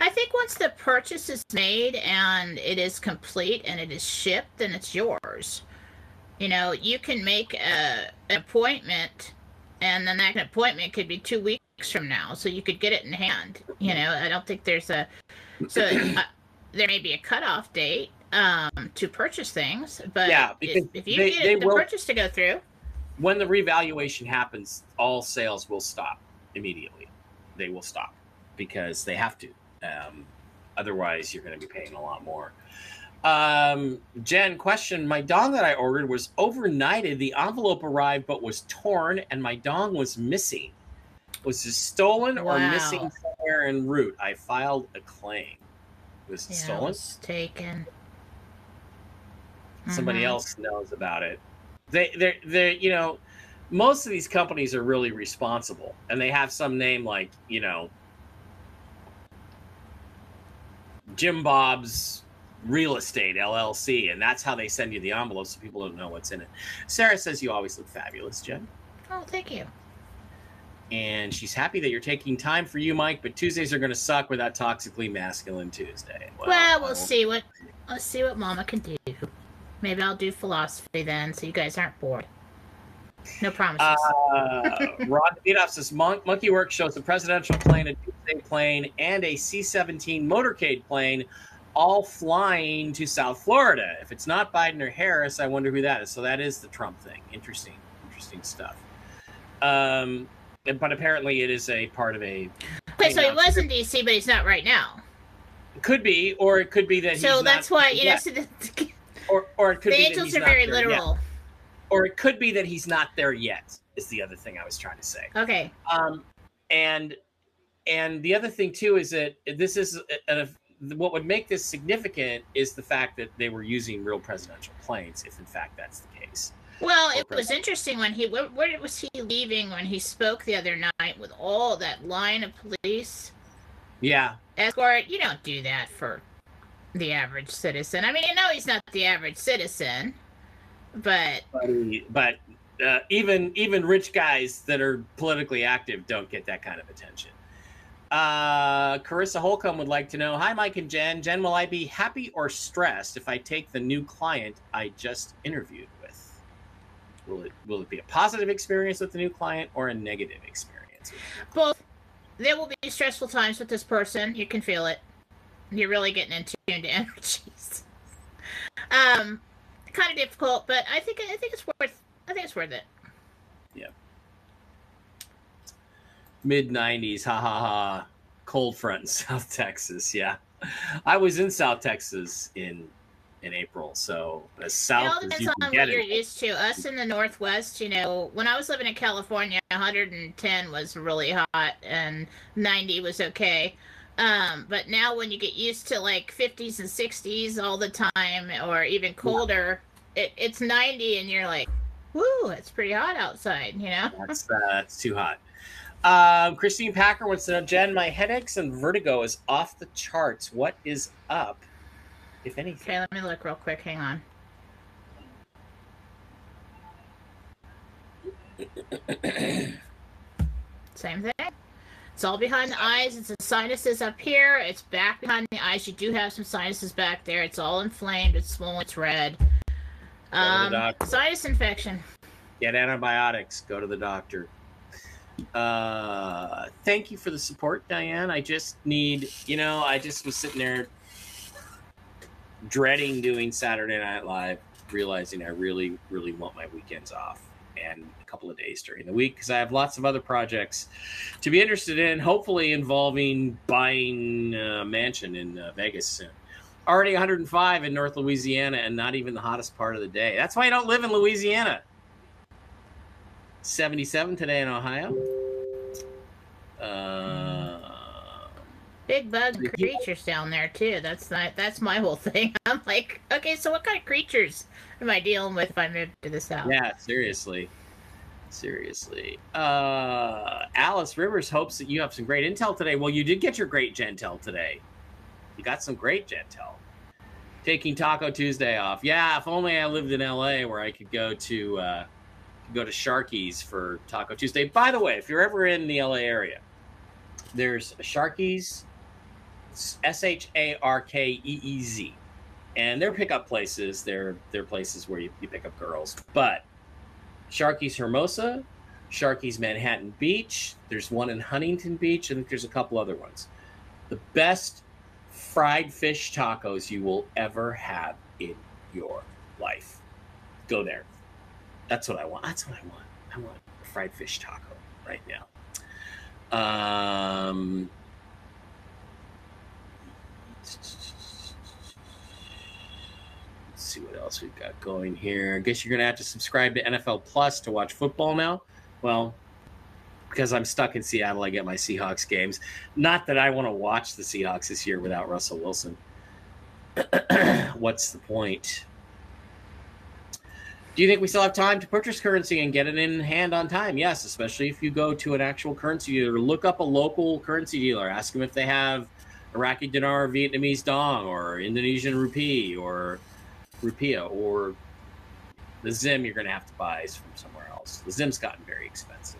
I think once the purchase is made and it is complete and it is shipped, then it's yours. You know, you can make a, an appointment, and then that appointment could be two weeks from now, so you could get it in hand. You know, I don't think there's a so uh, there may be a cutoff date um, to purchase things, but Yeah, because if, if you they- get they the will- purchase to go through, When the revaluation happens, all sales will stop immediately. They will stop because they have to. Um, otherwise, you're going to be paying a lot more. Um, Jen, question: My dong that I ordered was overnighted. The envelope arrived but was torn, and my dong was missing. Was it stolen or missing somewhere en route? I filed a claim. Was it yeah, it stolen? was taken. somebody Mhm. else knows about it. They they they you know, most of these companies are really responsible and they have some name like, you know, Jim Bob's Real Estate LLC and that's how they send you the envelope so people don't know what's in it. Sarah says you always look fabulous, Jen. Oh, thank you. And she's happy that you're taking time for you, Mike, but Tuesdays are going to suck without Toxically Masculine Tuesday. Well, we'll will- see what let's see what Mama can do. Maybe I'll do philosophy then, so you guys aren't bored. No promises. Uh, Ron Beatoff says Mon- Monkey Work shows a presidential plane, a Doomsday plane, and a C 17 motorcade plane all flying to South Florida. If it's not Biden or Harris, I wonder who that is. So that is the Trump thing. Interesting, interesting stuff. Um, but apparently it is a part of a. okay, so he was in D.C., but he's not right now. Could be, or it could be that. So that's not, why you know so the, or or it could the be angels he's are not very there literal. Or it could be that he's not there yet. Is the other thing I was trying to say. Okay, um, and and the other thing too is that this is a, a, what would make this significant is the fact that they were using real presidential planes, if in fact that's the case. well, it was interesting when he where, where was he leaving when he spoke the other night with all that line of police Yeah, escort. You don't do that for the average citizen. I mean, you know he's not the average citizen, but but, uh, even even rich guys that are politically active don't get that kind of attention. Uh, Carissa Holcomb would like to know, "Hi, Mike and Jen. Jen, will I be happy or stressed if I take the new client I just interviewed with? Will it will it be a positive experience with the new client or a negative experience?" both there will be stressful times with this person you can feel it you're really getting in tune to energies um kind of difficult but i think i think it's worth i think it's worth it Yeah. Mid '90s, ha ha ha. Cold front in South Texas, yeah. I was in South Texas in in April, so as It south all as depends you on can what get you're it. used to. Us in the Northwest, you know, when I was living in California, 110 was really hot and 90 was okay. Um, but now when you get used to like 50s and 60s all the time, or even colder, it, it's 90 and you're like, whoo, it's pretty hot outside, you know? That's uh, that's too hot. Um, Christine Packer wants to know, Jen, my headaches and vertigo is off the charts. What is up, if anything? Okay, let me look real quick. Hang on. Same thing. It's all behind the eyes. It's the sinuses up here. It's back behind the eyes. You do have some sinuses back there. It's all inflamed. It's swollen. It's red. Um, sinus infection. Get antibiotics. Go to the doctor. Uh, thank you for the support, Diane. I just need, you know, I just was sitting there dreading doing Saturday Night Live, realizing I really, really want my weekends off and a couple of days during the week because I have lots of other projects to be interested in, hopefully involving buying a mansion in uh, Vegas soon. Already 105 in North Louisiana and not even the hottest part of the day. That's why I don't live in Louisiana. 77 today in Ohio. Uh, Big bug creatures down there too. That's not. That's my whole thing. I'm like, okay, so what kind of creatures am I dealing with if I move to the south? yeah, seriously. Seriously. Uh, Alice Rivers hopes that you have some great intel today. Well, you did get your great Gentel today. You got some great Gentel. Taking Taco Tuesday off. Yeah, if only I lived in LA where I could go to uh, go to Sharkeez for Taco Tuesday. By the way, if you're ever in the LA area, there's Sharkeez, S H A R K E E Z, and they're pickup places. They're they're places where you, you pick up girls. But Sharkeez Hermosa, Sharkeez Manhattan Beach. There's one in Huntington Beach, and there's a couple other ones. The best fried fish tacos you will ever have in your life. Go there. That's what I want. That's what I want. I want a fried fish taco right now. Um, let's see what else we've got going here. I guess you're gonna have to subscribe to NFL Plus to watch football now. Well, because I'm stuck in Seattle, I get my Seahawks games. Not that I want to watch the Seahawks this year without Russell Wilson. What's the point? Do you think we still have time to purchase currency and get it in hand on time? Yes, especially if you go to an actual currency dealer. Look up a local currency dealer. Ask them if they have Iraqi dinar, Vietnamese dong, or Indonesian rupee, or rupiah, or the Zim you're going to have to buy is from somewhere else. The Zim's gotten very expensive.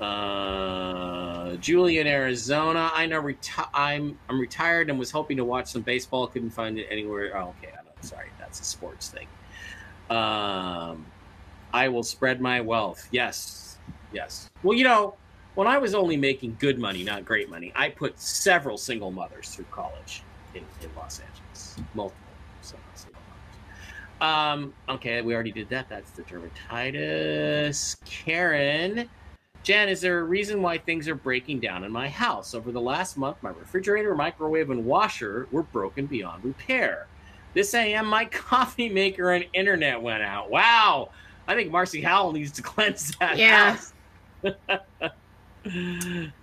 Uh, Julie in Arizona. I know reti- I'm I'm retired and was hoping to watch some baseball. Couldn't find it anywhere. Oh, okay, I know. Sorry, that's a sports thing. Um, I will spread my wealth. Yes, yes. Well, you know, when I was only making good money, not great money, I put several single mothers through college in, in Los Angeles. Multiple single mothers. Um, okay, we already did that. That's the dermatitis. Karen. Jen, is there a reason why things are breaking down in my house? Over the last month, my refrigerator, microwave, and washer were broken beyond repair. This AM, my coffee maker and internet went out. Wow. I think Marcy Howell needs to cleanse that Yeah. house.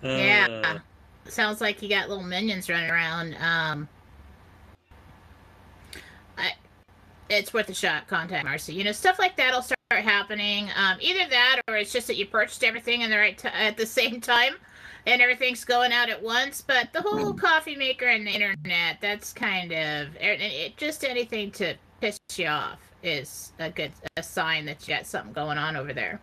Yeah. Uh, Sounds like you got little minions running around. Um, I, it's worth a shot. Contact Marcy. You know, stuff like that'll start happening. Um, either that, or it's just that you purchased everything in the right t- at the same time, and everything's going out at once. But the whole coffee maker and the internet—that's kind of it, it, just anything to piss you off is a good a sign that you got something going on over there.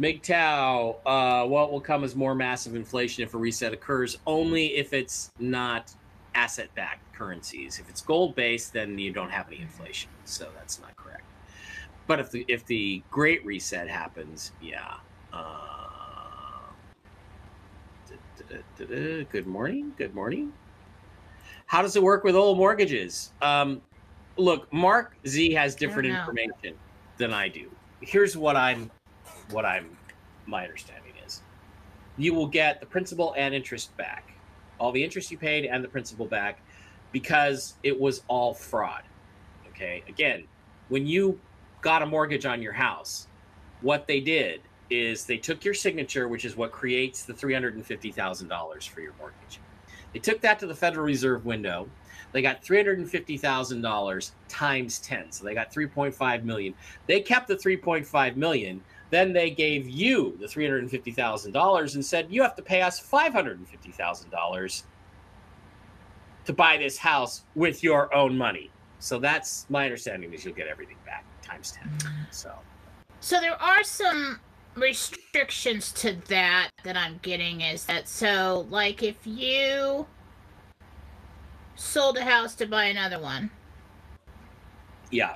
MGTOW, uh, what will come as more massive inflation if a reset occurs? Only if it's not asset backed currencies. If it's gold based, then you don't have any inflation. So that's not correct. But if the if the great reset happens, yeah. Uh, da-da-da-da-da. good morning. Good morning. How does it work with old mortgages? Um, look, Mark Z has different information than I do. Here's what I'm what I'm my understanding is you will get the principal and interest back all the interest you paid and the principal back because it was all fraud. Okay. Again, when you got a mortgage on your house, what they did is they took your signature, which is what creates the $350,000 for your mortgage. They took that to the Federal Reserve window. They got $350,000 times 10. So they got 3.5 million. They kept the 3.5 million. Then they gave you the $350,000 and said, you have to pay us $550,000 to buy this house with your own money. So that's my understanding is you'll get everything back times 10. So So there are some restrictions to that that I'm getting is that so like if you sold a house to buy another one, yeah,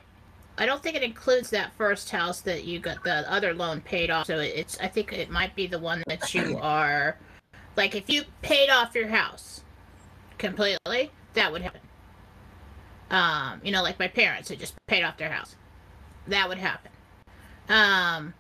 I don't think it includes that first house that you got the other loan paid off. So it's I think it might be the one that you are like if you paid off your house completely, that would happen. Um, you know, like my parents had just paid off their house. That would happen. Um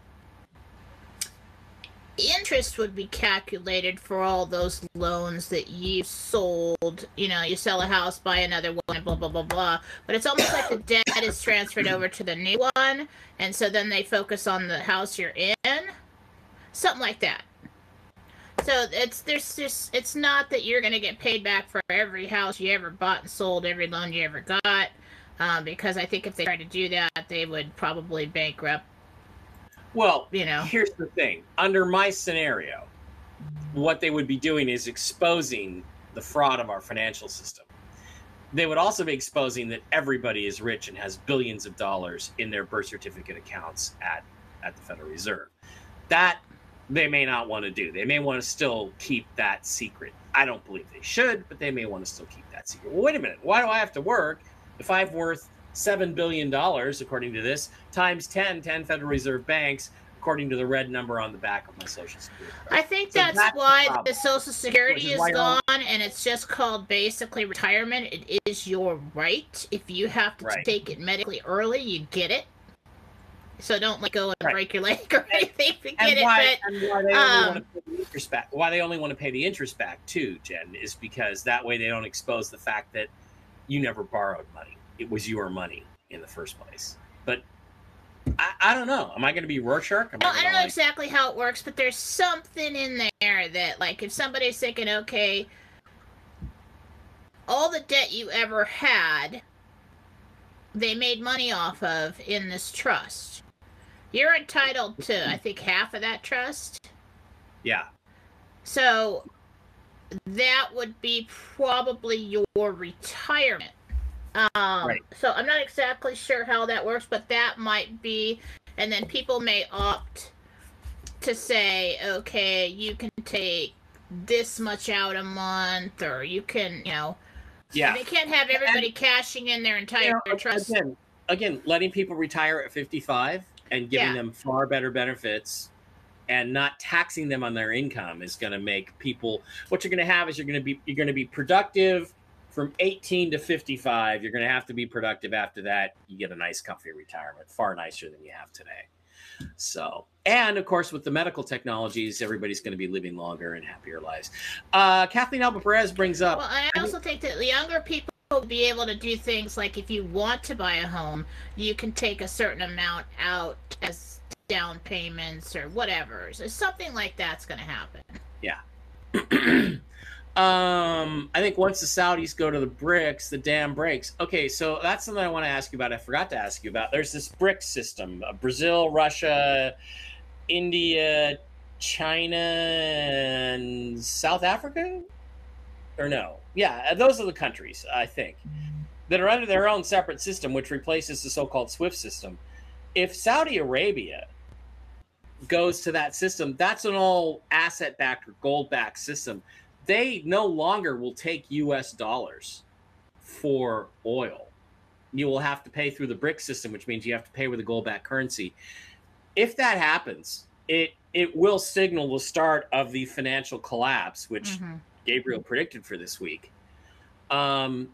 interest would be calculated for all those loans that you sold. You know, you sell a house, buy another one, blah blah blah blah. But it's almost like the debt is transferred over to the new one, and so then they focus on the house you're in, something like that. So it's there's just it's not that you're gonna get paid back for every house you ever bought and sold, every loan you ever got, um, because I think if they try to do that, they would probably bankrupt Well, you know. here's the thing. Under my scenario, what they would be doing is exposing the fraud of our financial system. They would also be exposing that everybody is rich and has billions of dollars in their birth certificate accounts at, at the Federal Reserve. That they may not want to do. They may want to still keep that secret. I don't believe they should, but they may want to still keep that secret. Well, wait a minute. Why do I have to work if I'm worth $7 billion, according to this, times 10, 10 Federal Reserve banks, according to the red number on the back of my social security card. I think So that's, that's the why problem. the Social Security is is gone, and it's just called basically retirement. It is your right. If you have to Right. take it medically early, you get it. So don't like go and Right. break your leg or anything to and get why, it. and why they only um, want to pay the interest back. Why they only want to pay the interest back too, Jen, is because that way they don't expose the fact that you never borrowed money. It was your money in the first place. But I, I don't know. Am I going to be Rorschach? Am But no, I don't know like- exactly how it works, but there's something in there that, like, if somebody's thinking, okay, all the debt you ever had, they made money off of in this trust. You're entitled to, I think, half of that trust. Yeah. So that would be probably your retirement. Um, Right. So I'm not exactly sure how that works, but that might be. And then people may opt to say, okay, you can take this much out a month, or you can, you know, Yeah. they can't have everybody cashing in their entire You know, trust. Again, again, letting people retire at 55 and giving Yeah. them far better benefits and not taxing them on their income is going to make people what you're going to have is you're going to be you're going to be productive from 18 to 55 you're going to have to be productive after that. You get a nice comfy retirement far nicer than you have today. So and of course with the medical technologies everybody's going to be living longer and happier lives. Uh, kathleen alba perez brings up Well, I also think that the younger people will be able to do things like if you want to buy a home, you can take a certain amount out as down payments or whatever. So something like that's going to happen. Yeah. um, I think once the Saudis go to the BRICS, the dam breaks. Okay, so that's something I want to ask you about. I forgot to ask you about. There's this BRICS system: uh, Brazil, Russia, India, China, and South Africa. Or no? Yeah, uh, those are the countries I think that are under their own separate system, which replaces the so-called SWIFT system. If Saudi Arabia goes to that system, that's an all asset-backed or gold-backed system they no longer will take US dollars for oil. You will have to pay through the BRIC system, which means you have to pay with a gold backed currency. If that happens, it it will signal the start of the financial collapse, which Gabriel predicted for this week. Um,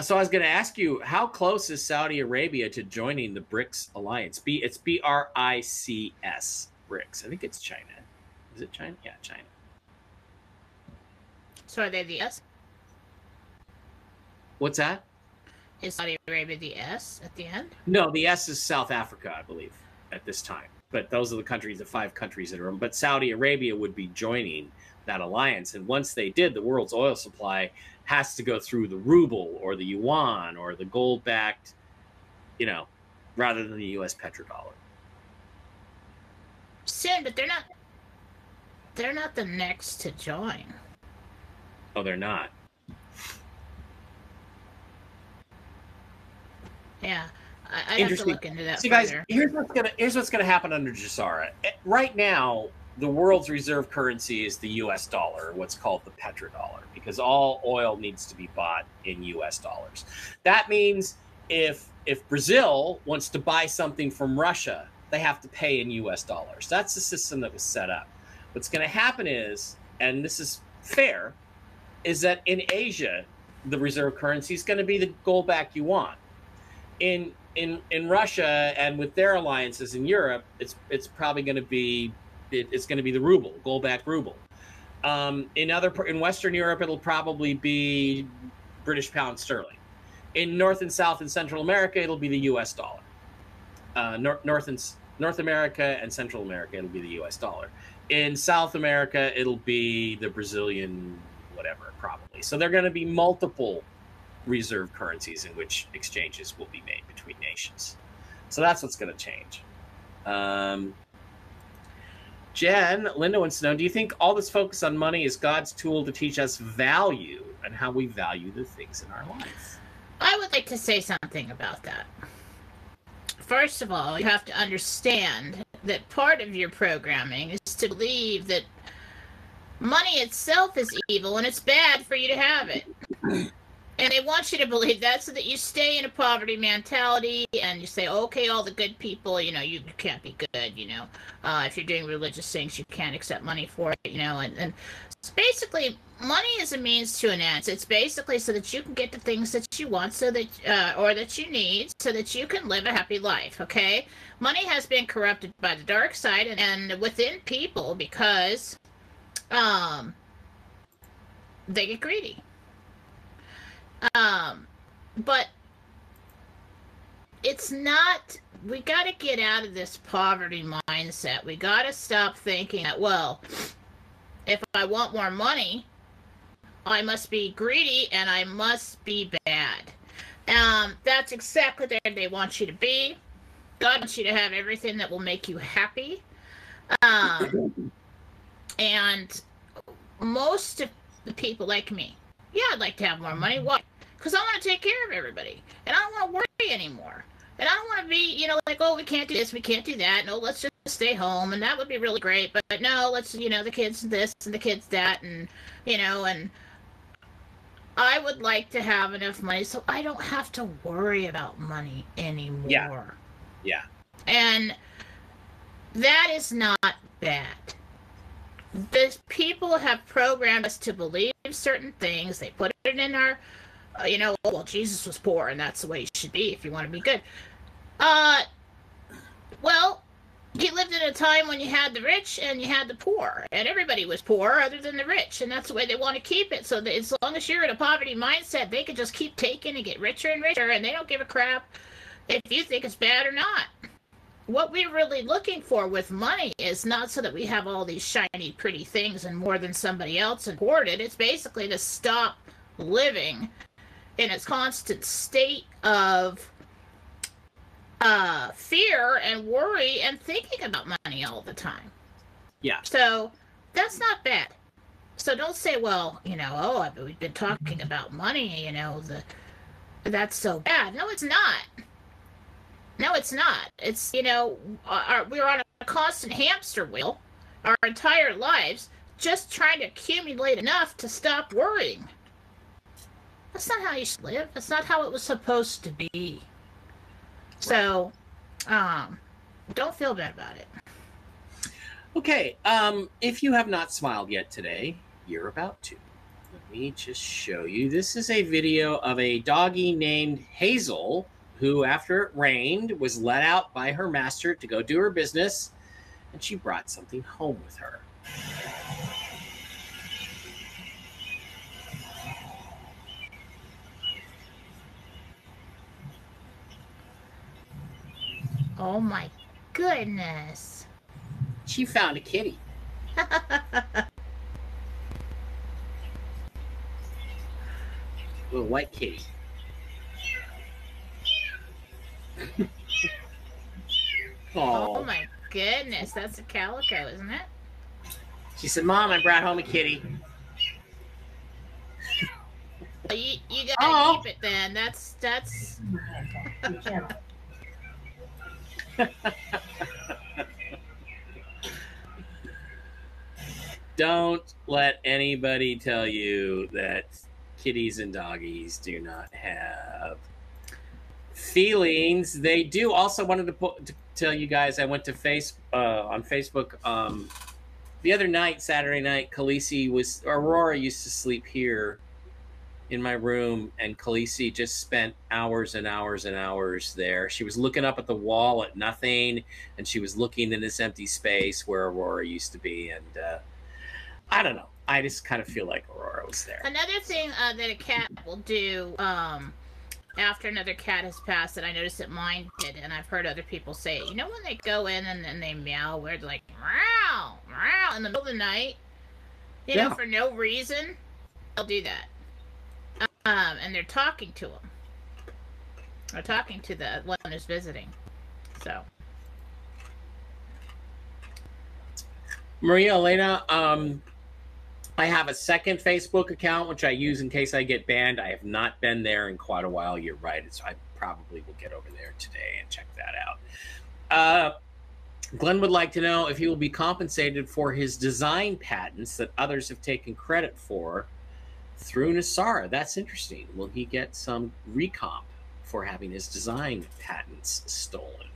so I was going to ask you, how close is Saudi Arabia to joining the BRICS alliance? B it's B R I C S BRICS. I think it's China. Is it China? Yeah, China. So are they the S? What's that? Is Saudi Arabia the S at the end? No, the S is South Africa, I believe, at this time. But those are the countries, the five countries that are. But Saudi Arabia would be joining that alliance, and once they did, the world's oil supply has to go through the ruble or the yuan or the gold-backed, you know, rather than the U.S. petrodollar. Soon, but they're not. They're not the next to join. Oh, they're not. Yeah, I, I have to look into that So, guys, further. here's what's gonna here's what's gonna happen under GESARA. Eh, Right now, the world's reserve currency is the U.S. dollar, what's called the petrodollar, because all oil needs to be bought in U.S. dollars. That means if if Brazil wants to buy something from Russia, they have to pay in U.S. dollars. That's the system that was set up. What's going to happen is, and this is fair, is that in Asia, the reserve currency is going to be the gold back yuan. In in in Russia and with their alliances in Europe, it's it's probably going to be it, it's going to be the ruble, gold-backed ruble. Um, in other in Western Europe, it'll probably be British pound sterling. In North and South and Central America, it'll be the U.S. dollar. Uh, North North and North America and Central America, it'll be the U.S. dollar. In South America, it'll be the Brazilian whatever, probably. So there are going to be multiple reserve currencies in which exchanges will be made between nations. So that's what's going to change. Um, Jen, Linda wants to know Do you think all this focus on money is God's tool to teach us value and how we value the things in our life? I would like to say something about that. First of all, you have to understand that part of your programming is to believe that money itself is evil and it's bad for you to have it. And they want you to believe that so that you stay in a poverty mentality and you say, okay, all the good people, you know, you can't be good, you know. Uh, if you're doing religious things, you can't accept money for it, you know. And, and it's basically, money is a means to an end. It's basically so that you can get the things that you want, so that uh, or that you need, so that you can live a happy life. Okay, money has been corrupted by the dark side and, and within people because, um, they get greedy. Um, but it's not. We got to get out of this poverty mindset. We got to stop thinking that well if I want more money, I must be greedy and I must be bad. Um, that's exactly where they want you to be. God wants you to have everything that will make you happy. Um, and most of the people like me, yeah, I'd like to have more money. Why? Because I want to take care of everybody and I don't want to worry anymore. And I don't want to be, you know, like, oh, we can't do this, we can't do that. No, let's just stay home, and that would be really great. But, but no, let's, you know, the kids this and the kids that, and you know, and I would like to have enough money so I don't have to worry about money anymore. Yeah. Yeah. And that is not bad. The people have programmed us to believe certain things. They put it in our, you know, well, Jesus was poor, and that's the way you should be if you want to be good. Uh, well, he lived in a time when you had the rich and you had the poor, and everybody was poor other than the rich, and that's the way they want to keep it. So that as long as you're in a poverty mindset, they can just keep taking and get richer and richer, and they don't give a crap if you think it's bad or not. What we're really looking for with money is not so that we have all these shiny, pretty things and more than somebody else and hoard it. It's basically to stop living in a constant state of uh, fear and worry and thinking about money all the time. Yeah. So that's not bad. So don't say, well, you know, oh, we've been talking about money, you know, the that's so bad. No, it's not. No, it's not. It's you know, our, we're on a constant hamster wheel our entire lives, just trying to accumulate enough to stop worrying. That's not how you should live. That's not how it was supposed to be. So, um, don't feel bad about it. Okay. Um, if you have not smiled yet today, you're about to. Let me just show you. This is a video of a doggy named Hazel who, after it rained, was let out by her master to go do her business, and she brought something home with her. Oh my goodness. She found a kitty. Little white kitty. oh my goodness. That's a calico, isn't it? she said, "Mom, I brought home a kitty." You, you gotta Oh. keep it then. That's that's Don't let anybody tell you that kitties and doggies do not have feelings. They do. Also, wanted to, to tell you guys, I went to face uh, on Facebook um, the other night, Saturday night. Khaleesi was Aurora used to sleep here in my room, and Khaleesi just spent hours and hours and hours there. She was looking up at the wall at nothing, and she was looking in this empty space where Aurora used to be, and. Uh, I don't know. I just kind of feel like Aurora was there. another thing uh, that a cat will do um, after another cat has passed that I noticed that mine did, and I've heard other people say it. You know when they go in and then they meow, where they're like meow, meow in the middle of the night, you Yeah. know, for no reason, they'll do that. Um, and they're talking to them. They're talking to the one who's visiting. So Maria Elena, um, I have a second Facebook account which I use in case I get banned. I have not been there in quite a while. You're right. So I probably will get over there today and check that out. Uh, Glenn would like to know if he will be compensated for his design patents that others have taken credit for through NESARA. That's interesting. Will he get some recomp for having his design patents stolen?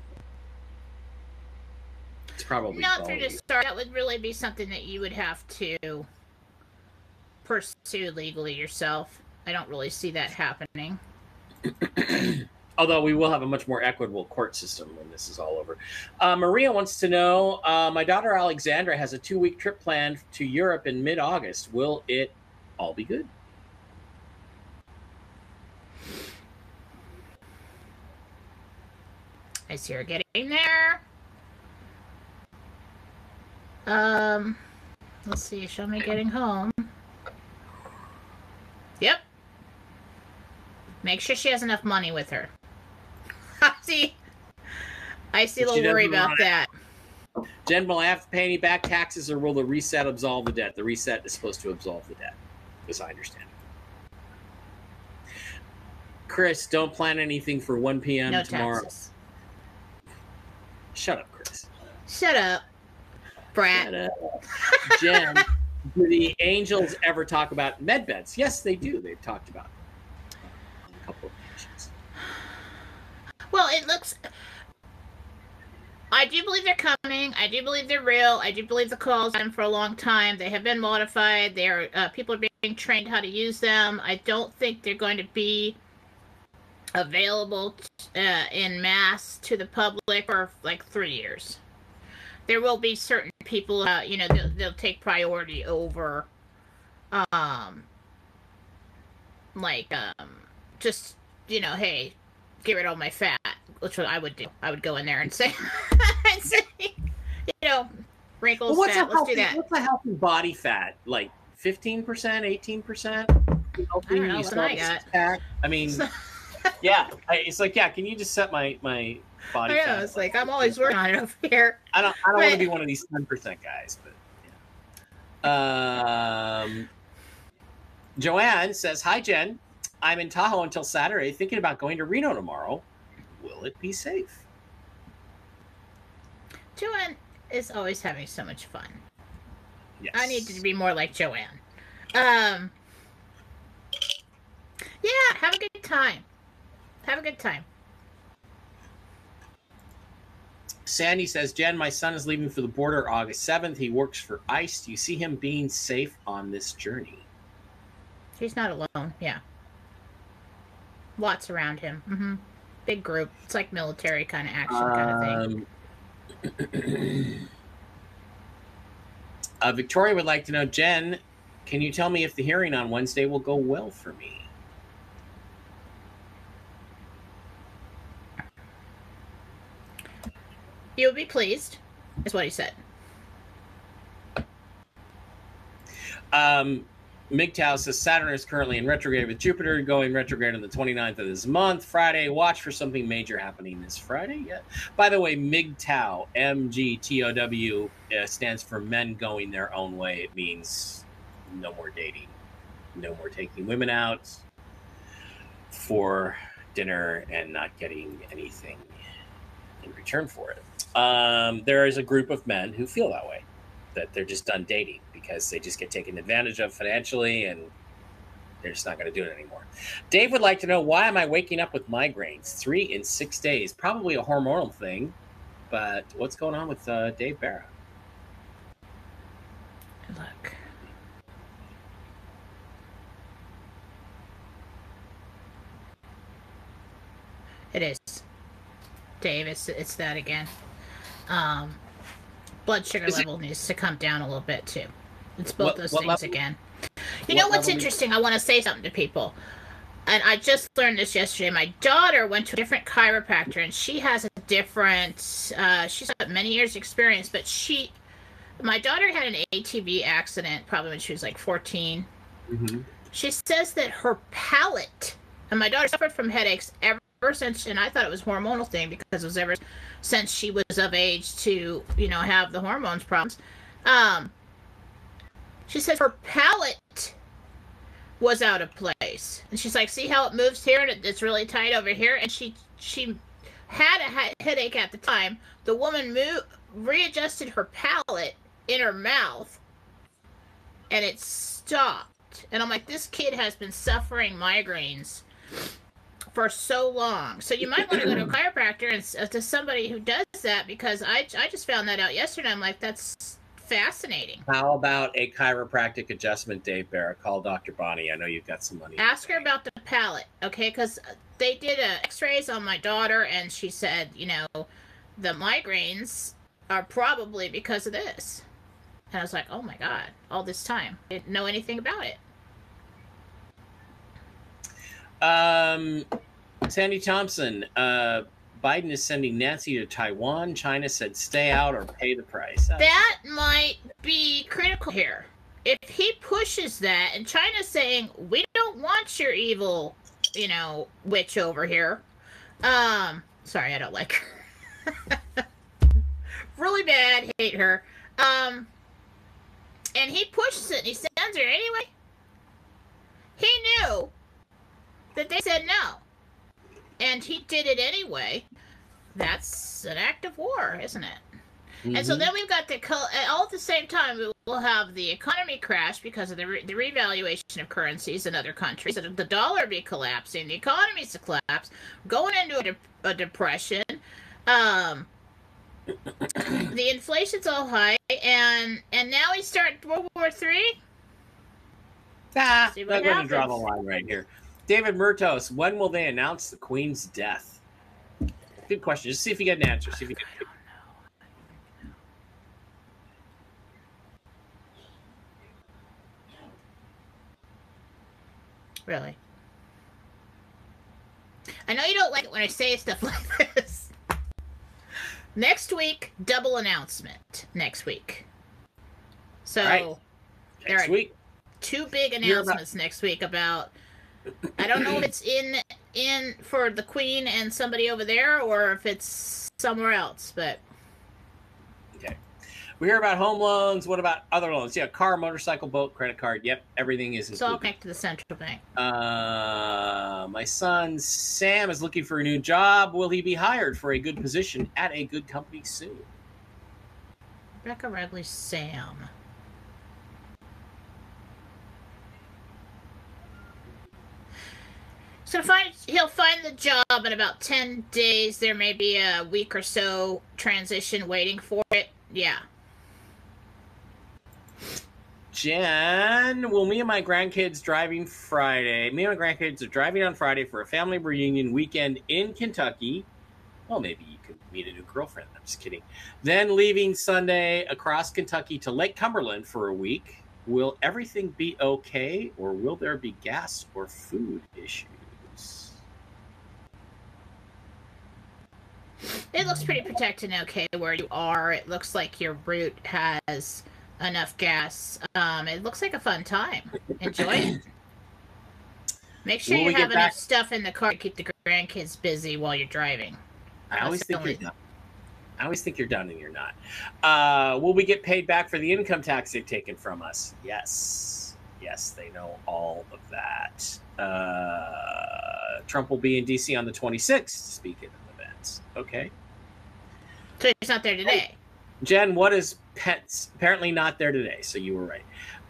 It's probably not through start. That would really be something that you would have to pursue legally yourself. I don't really see that happening. Although we will have a much more equitable court system when this is all over. Uh, Maria wants to know uh, My daughter Alexandra has a two week trip planned to Europe in mid August. Will it all be good? I see her getting there. Um, let's see. Show me getting home. Yep. Make sure she has enough money with her. I see. I see a little worry about that. Jen, will I have to pay any back taxes or will the reset absolve the debt? The reset is supposed to absolve the debt, as I understand it. Chris, don't plan anything for 1 p.m. No tomorrow. taxes. Shut up, Chris. Shut up, brat. Shut up. Jen, do the Angels ever talk about med beds? Yes, they do. They've talked about a couple of occasions. Well, it looks. I do believe they're coming. I do believe they're real. I do believe the calls have been for a long time. They have been modified. They're uh, people are being trained how to use them. I don't think they're going to be available uh, in mass to the public for like three years. There will be certain people, uh, you know, they'll, they'll take priority over, um, like um, just you know, hey, get rid of all my fat, which what I would do. I would go in there and say, and say, you know, wrinkles, Well, what's, fat. a healthy, what's a healthy body fat? Like 15%, 18%? You know, I don't know you what start I a I mean, yeah. I, it's like, yeah, can you just set my, my body I know. It's like I'm always working on it over here. I don't, I don't want to be one of these 10% guys, but yeah. Um, Joanne says, Hi, Jen. I'm in Tahoe until Saturday, thinking about going to Reno tomorrow. Will it be safe? Joanne is always having so much fun. Yes. I need to be more like Joanne. Um. Yeah, have a good time. Have a good time. Sandy says, Jen, my son is leaving for the border August 7th. He works for ICE. Do you see him being safe on this journey? He's not alone. Yeah. Lots around him. Mm-hmm. Big group. It's like military kind of action kind of thing. Uh, Victoria would like to know, Jen, can you tell me if the hearing on Wednesday will go well for me? You'll be pleased, is what he said. Um, MGTOW says Saturn is currently in retrograde with Jupiter going retrograde on the 29th of this month. Friday, watch for something major happening this Friday. Yeah. By the way, MGTOW, M G T O W, uh, stands for men going their own way. It means no more dating, no more taking women out for dinner and not getting anything in return for it. Um, there is a group of men who feel that way, that they're just done dating because they just get taken advantage of financially and they're just not going to do it anymore. Dave would like to know why am I waking up with migraines three in six days? Probably a hormonal thing, but what's going on with uh, Dave Barra? Look. It is. Dave, it's, it's that again. Um, blood sugar Is it- level needs to come down a little bit too. It's both What- those what things level? again. You What know what's interesting? I want to say something to people. And I just learned this yesterday. My daughter went to a different chiropractor, and she has a different. Uh, she's got many years' experience, but she, my daughter had an ATV accident probably when she was like 14. Mm-hmm. She says that her palate, and my daughter suffered from headaches ever since, and I thought it was hormonal thing because it was ever since she was of age to, you know, have the hormones problems. Um, she said her palate was out of place, and she's like, "See how it moves here, and it, it's really tight over here." And she she had a headache at the time. The woman moved, readjusted her palate in her mouth, and it stopped. And I'm like, this kid has been suffering migraines for so long. So you might want to go to a chiropractor and uh, to somebody who does that because I I just found that out yesterday. I'm like, that's fascinating. How about a chiropractic adjustment, Dave Barra? Call Dr. Bonnie. I know you've got some money. Ask her about the palate, okay? Because they did uh, X-rays on my daughter, and she said, you know, the migraines are probably because of this. And I was like, oh my god, all this time, didn't know anything about it. Um, Sandy Thompson, uh, Biden is sending Nancy to Taiwan. China said stay out or pay the price. Uh, That might be critical here. If he pushes that, and China's saying we don't want your evil, you know, witch over here. Um, sorry, I don't like her. really bad, hate her. Um, and he pushes it. and He sends her anyway. He knew that they said no, and he did it anyway. That's an act of war, isn't it? And so mhm. then we've got the col- uh, all at the same time we will have the economy crash because of the re- the revaluation of currencies in other countries. The the dollar be collapsing, the economy's to collapse, going into a, de- a depression. Um, the inflation's all high, and and now we start World War Three. Ah, See I'm what going to draw the line right here. David Murtos, when will they announce the Queen's death? Good question. Just see if you get an answer. See if you get. Really. I know you don't like it when I say stuff like this. Next week, double announcement. Next week. So Right. There Next are- week. two big You're about- announcements next week about I don't know if it's in in for the Queen and somebody over there or if it's somewhere else, but Okay. We hear about home loans. What about other loans? Yeah, car, motorcycle, boat, credit card. Yep, everything is it's all included. connected to the central bank. Uh, my son Sam is looking for a new job. Will he be hired for a good position at a good company soon? Rebecca Redley Sam. Find he'll find the job in about ten days. There may be a week or so transition waiting for it. Yeah. Jen, will me and my grandkids driving Friday? Me and my grandkids are driving on Friday for a family reunion weekend in Kentucky. Well, maybe you could meet a new girlfriend. I'm just kidding. Then leaving Sunday across Kentucky to Lake Cumberland for a week. Will everything be okay, or will there be gas or food issues? It looks pretty protected and okay where you are. It looks like your route has enough gas. Um, it looks like a fun time. Enjoy it. Make sure Will you have enough back- stuff in the car to keep the grandkids busy while you're driving. I always That's think the you're done. I always think you're done and you're not. Uh, will we get paid back for the income tax they've taken from us? Yes. Yes, they know all of that. Uh, Trump will be in DC on the 26th, speaking of events. Okay. So he's not there today. Jen, what is Pence? Apparently not there today, so you were right.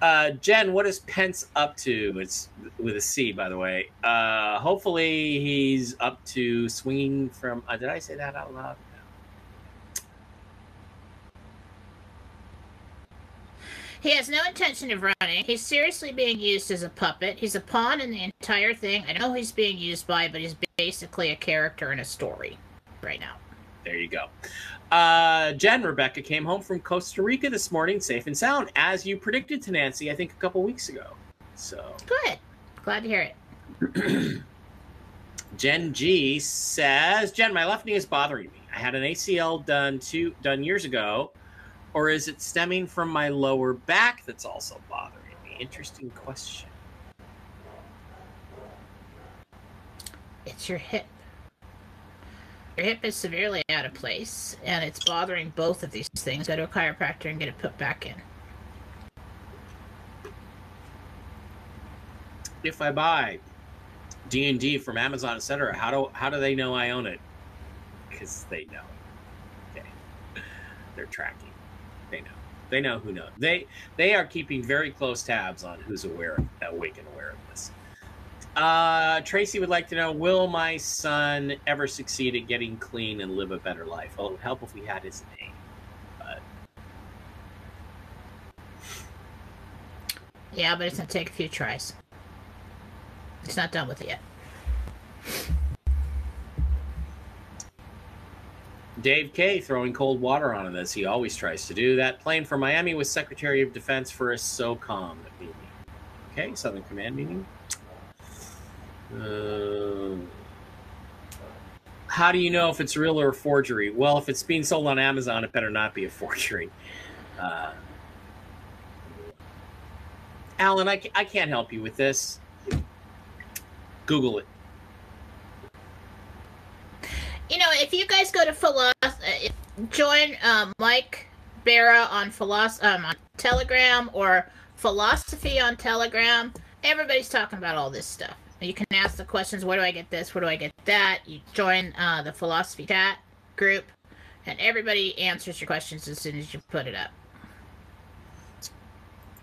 Uh, Jen, what is Pence up to? It's with a C, by the way. Uh, hopefully, he's up to swinging from. Uh, did I say that out loud? He has no intention of running. He's seriously being used as a puppet. He's a pawn in the entire thing. I know who he's being used by, but he's basically a character in a story right now. There you go. Uh, Jen, Rebecca came home from Costa Rica this morning, safe and sound, as you predicted to Nancy, I think a couple weeks ago. So, Good. Glad to hear it. Jen G says, Jen, my left knee is bothering me. I had an ACL done two done years ago, or is it stemming from my lower back that's also bothering me? Interesting question. It's your hip. Your hip is severely out of place, and it's bothering both of these things. Go to a chiropractor and get it put back in. If I buy D and D from Amazon, etc., how do how do they know I own it? Because they know. Okay, they're tracking. They know. They know who knows. They they are keeping very close tabs on who's aware, awake and aware of. Uh, Tracy would like to know: Will my son ever succeed at getting clean and live a better life? Well, it would help if we had his name. But Yeah, but it's gonna take a few tries. It's not done with it yet. Dave K throwing cold water on this. He always tries to do that. Plane for Miami with Secretary of Defense for a SOCOM meeting. Okay, Southern Command meeting. Uh, how do you know if it's real or a forgery? Well, if it's being sold on Amazon, it better not be a forgery. Uh, Alan, I, I can't help you with this. Google it. You know, if you guys go to philosophy, uh, join um, Mike Barrett on um, on Telegram or philosophy on Telegram. Everybody's talking about all this stuff. You can ask the questions: Where do I get this? Where do I get that? You join uh, the philosophy chat group, and everybody answers your questions as soon as you put it up.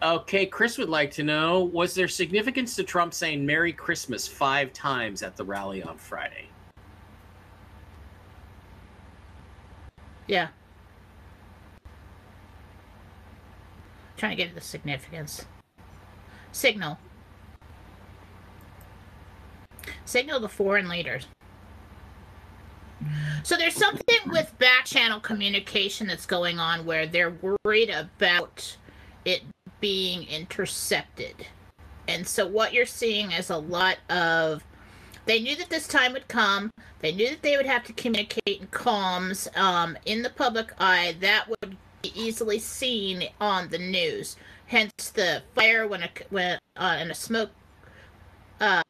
Okay, Chris would like to know Was there significance to Trump saying Merry Christmas five times at the rally on Friday? Yeah. Trying to get the significance. Signal. Signal the foreign leaders. So there's something with back channel communication that's going on where they're worried about it being intercepted. And so what you're seeing is a lot of they knew that this time would come. They knew that they would have to communicate in comms um, in the public eye. That would be easily seen on the news. Hence the fire when a when uh, and a smoke, uh,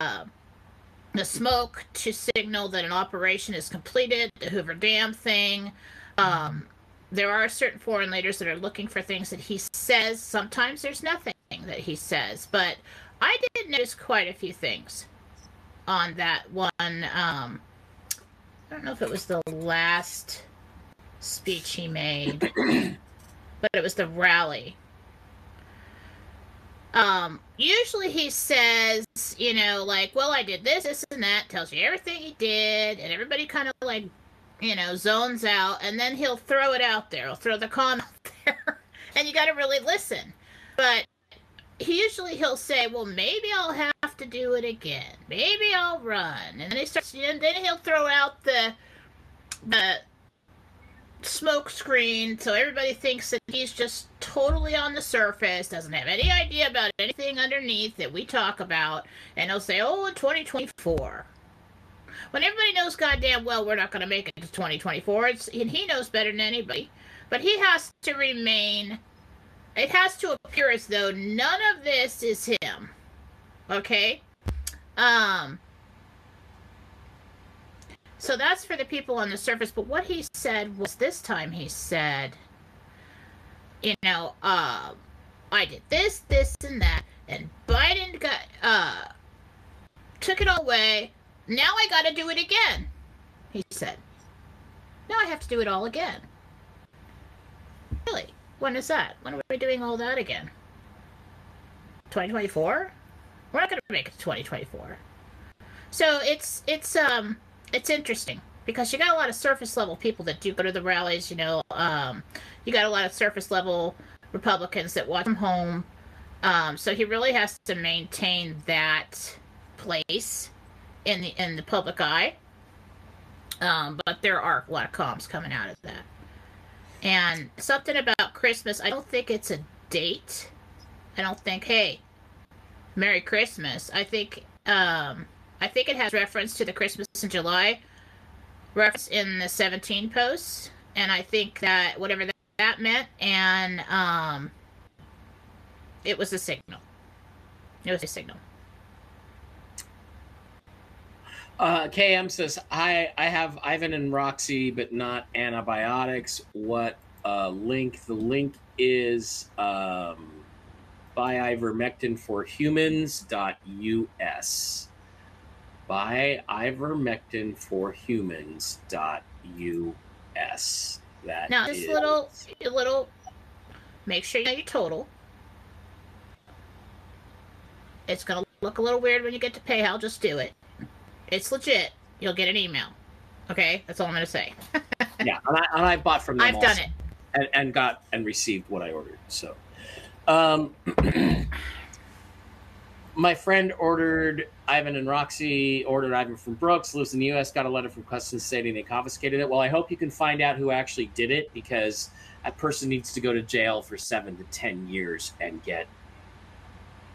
the smoke to signal that an operation is completed. The Hoover Dam thing. Um, there are certain foreign leaders that are looking for things that he says. Sometimes there's nothing that he says, but I did notice quite a few things on that one. Um, I don't know if it was the last speech he made, but it was the rally. Um, usually he says, you know, like, well, I did this, this, and that, tells you everything he did, and everybody kind of like, you know, zones out, and then he'll throw it out there. He'll throw the con out there, and you got to really listen. But he usually he'll say, "Well, maybe I'll have to do it again. Maybe I'll run." And then he starts, and then he'll throw out the the smoke screen, so everybody thinks that he's just totally on the surface, doesn't have any idea about anything underneath that we talk about, and he'll say, "Oh, 2024." when everybody knows goddamn well we're not going to make it to 2024. It's and he knows better than anybody, but he has to remain. It has to appear as though none of this is him. Okay, um. So that's for the people on the surface. But what he said was this time he said, you know, uh, I did this, this, and that, and Biden got uh took it all away. Now I got to do it again. He said. Now I have to do it all again. Really? When is that? When are we doing all that again? 2024? We're not going to make it to 2024. So it's it's um it's interesting because you got a lot of surface level people that do go to the rallies. You know, um, you got a lot of surface level Republicans that watch from home. Um, so he really has to maintain that place in the in the public eye. Um, but there are a lot of comms coming out of that. And something about Christmas, I don't think it's a date. I don't think, hey, Merry Christmas. I think um, I think it has reference to the Christmas in July reference in the 17 posts, and I think that whatever that, that meant, and um, it was a signal. It was a signal. Uh, KM says, I, I have Ivan and Roxy, but not antibiotics. What uh, link? The link is um, buy ivermectin for humans.us. Buy ivermectin for humans.us. That Now, this is- little, little, make sure you know your total. It's gonna look a little weird when you get to PayPal. Just do it. It's legit. You'll get an email. Okay, that's all I'm gonna say. yeah, and I, and I bought from them. I've done it. and, and got and received what I ordered. So, um, my friend ordered Ivan and Roxy ordered Ivan from Brooks. Lives in the U.S. Got a letter from Customs stating they confiscated it. Well, I hope you can find out who actually did it because that person needs to go to jail for seven to ten years and get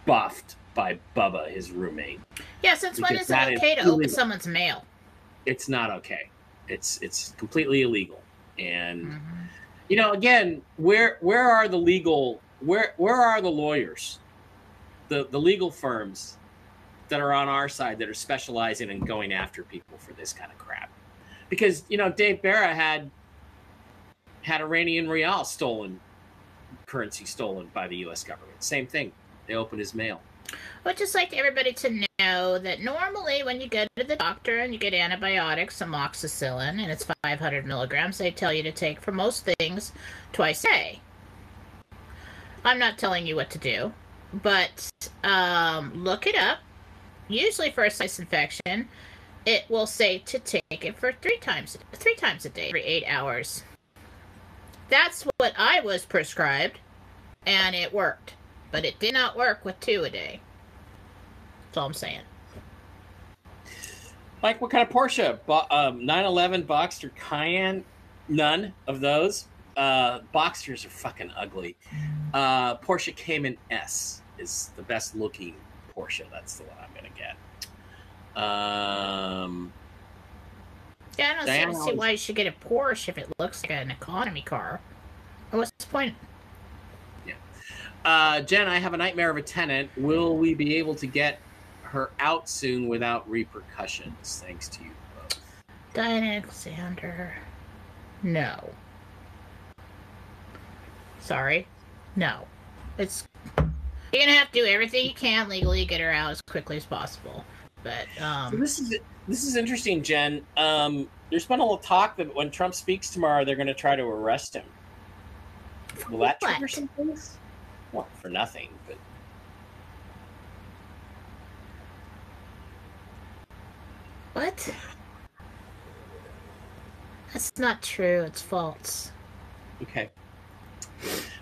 buffed by Bubba, his roommate. Yeah, since when is it okay to open someone's mail? It's not okay. It's it's completely illegal and. Mhm. you know again where where are the legal where where are the lawyers the the legal firms that are on our side that are specializing in going after people for this kind of crap because you know dave Barra had had iranian rial stolen currency stolen by the us government same thing they opened his mail I would just like everybody to know that normally when you go to the doctor and you get antibiotics, amoxicillin, and it's 500 milligrams, they tell you to take for most things twice a day. I'm not telling you what to do, but um, look it up. Usually for a sinus infection, it will say to take it for three times three times a day, every eight hours. That's what I was prescribed, and it worked but it did not work with two a day. That's all I'm saying. Like what kind of Porsche? Bo- um, 911 Boxster Cayenne? None of those. Uh, Boxsters are fucking ugly. Uh, Porsche Cayman S is the best looking Porsche. That's the one Um, Yeah, I don't Diana see always- why you should get a Porsche if it looks like an economy car. What's the point? uh, Jen, I have a nightmare of a tenant. Will we be able to get her out soon without repercussions? Thanks to you both. Diane Alexander. No. Sorry. No. It's you're gonna have to do everything you can legally to get her out as quickly as possible. But So um this is this is interesting, Jen. Um, there's been a little talk that when Trump speaks tomorrow, they're going to try to arrest him. Will that what? trigger some things? Well, for nothing, but What? That's not true. It's false. okay.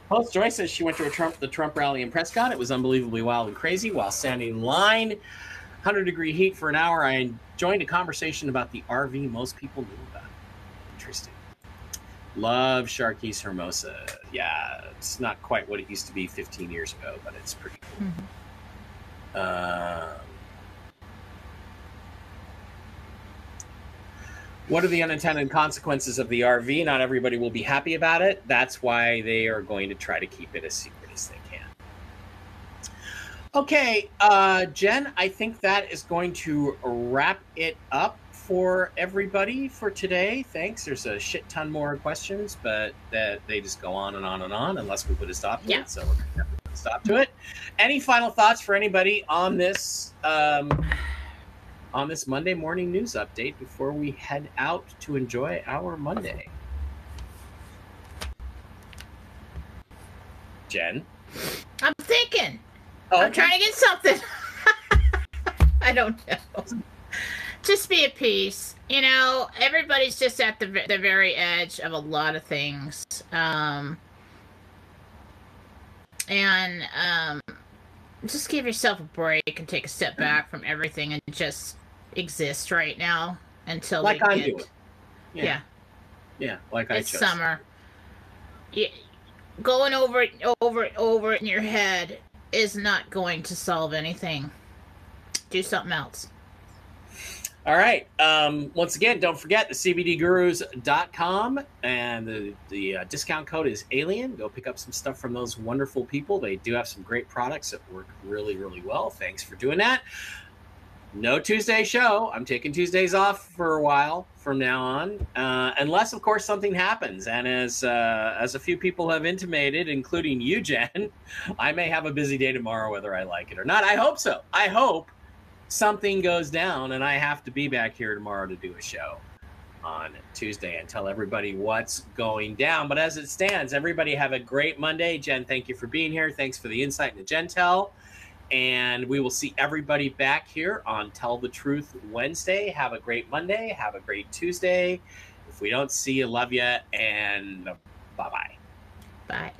Post Joy says she went to a Trump the Trump rally in Prescott. It was unbelievably wild and crazy while standing in line, 100 degree heat for an hour. I joined a conversation about the RV most people knew about. Interesting. Love Sharkeez Hermosa. Yeah, it's not quite what it used to be 15 years ago, but it's pretty cool. Um, what are the unintended consequences of the RV? Not everybody will be happy about it. That's why they are going to try to keep it as secret as they can. Okay, uh, Jen, I think that is going to wrap it up for everybody for today. Thanks. There's a shit ton more questions, but that they just go on and on and on unless we put a stop to Yeah. it. So we're have to put a stop to it. Any final thoughts for anybody on this um, on this Monday morning news update before we head out to enjoy our Monday? Jen, I'm thinking. oh, I'm trying to get something. I don't know. Just be at peace. You know, everybody's just at the the very edge of a lot of things. Um, and um, just give yourself a break and take a step back from everything and just exist right now until like I'm get, doing. Yeah, yeah, like I it's chose. summer. Yeah, going over it, over it, over it in your head is not going to solve anything. Do something else. All right. Um, once again, don't forget the CBDGurus.com and the, the uh, discount code is alien. Go pick up some stuff from those wonderful people. They do have some great products that work really, really well. Thanks for doing that. No Tuesday show. I'm taking Tuesdays off for a while from now on, uh, unless, of course, something happens. And as uh, as a few people have intimated, including you, Jen, I may have a busy day tomorrow, whether I like it or not. I hope so. I hope something goes down and I have to be back here tomorrow to do a show on Tuesday and tell everybody what's going down. But as it stands, everybody have a great Monday. Jen, thank you for being here. Thanks for the insight into Gentel. And we will see everybody back here on Tell the Truth Wednesday. Have a great Monday. Have a great Tuesday. If we don't see you, love you, and bye bye. Bye.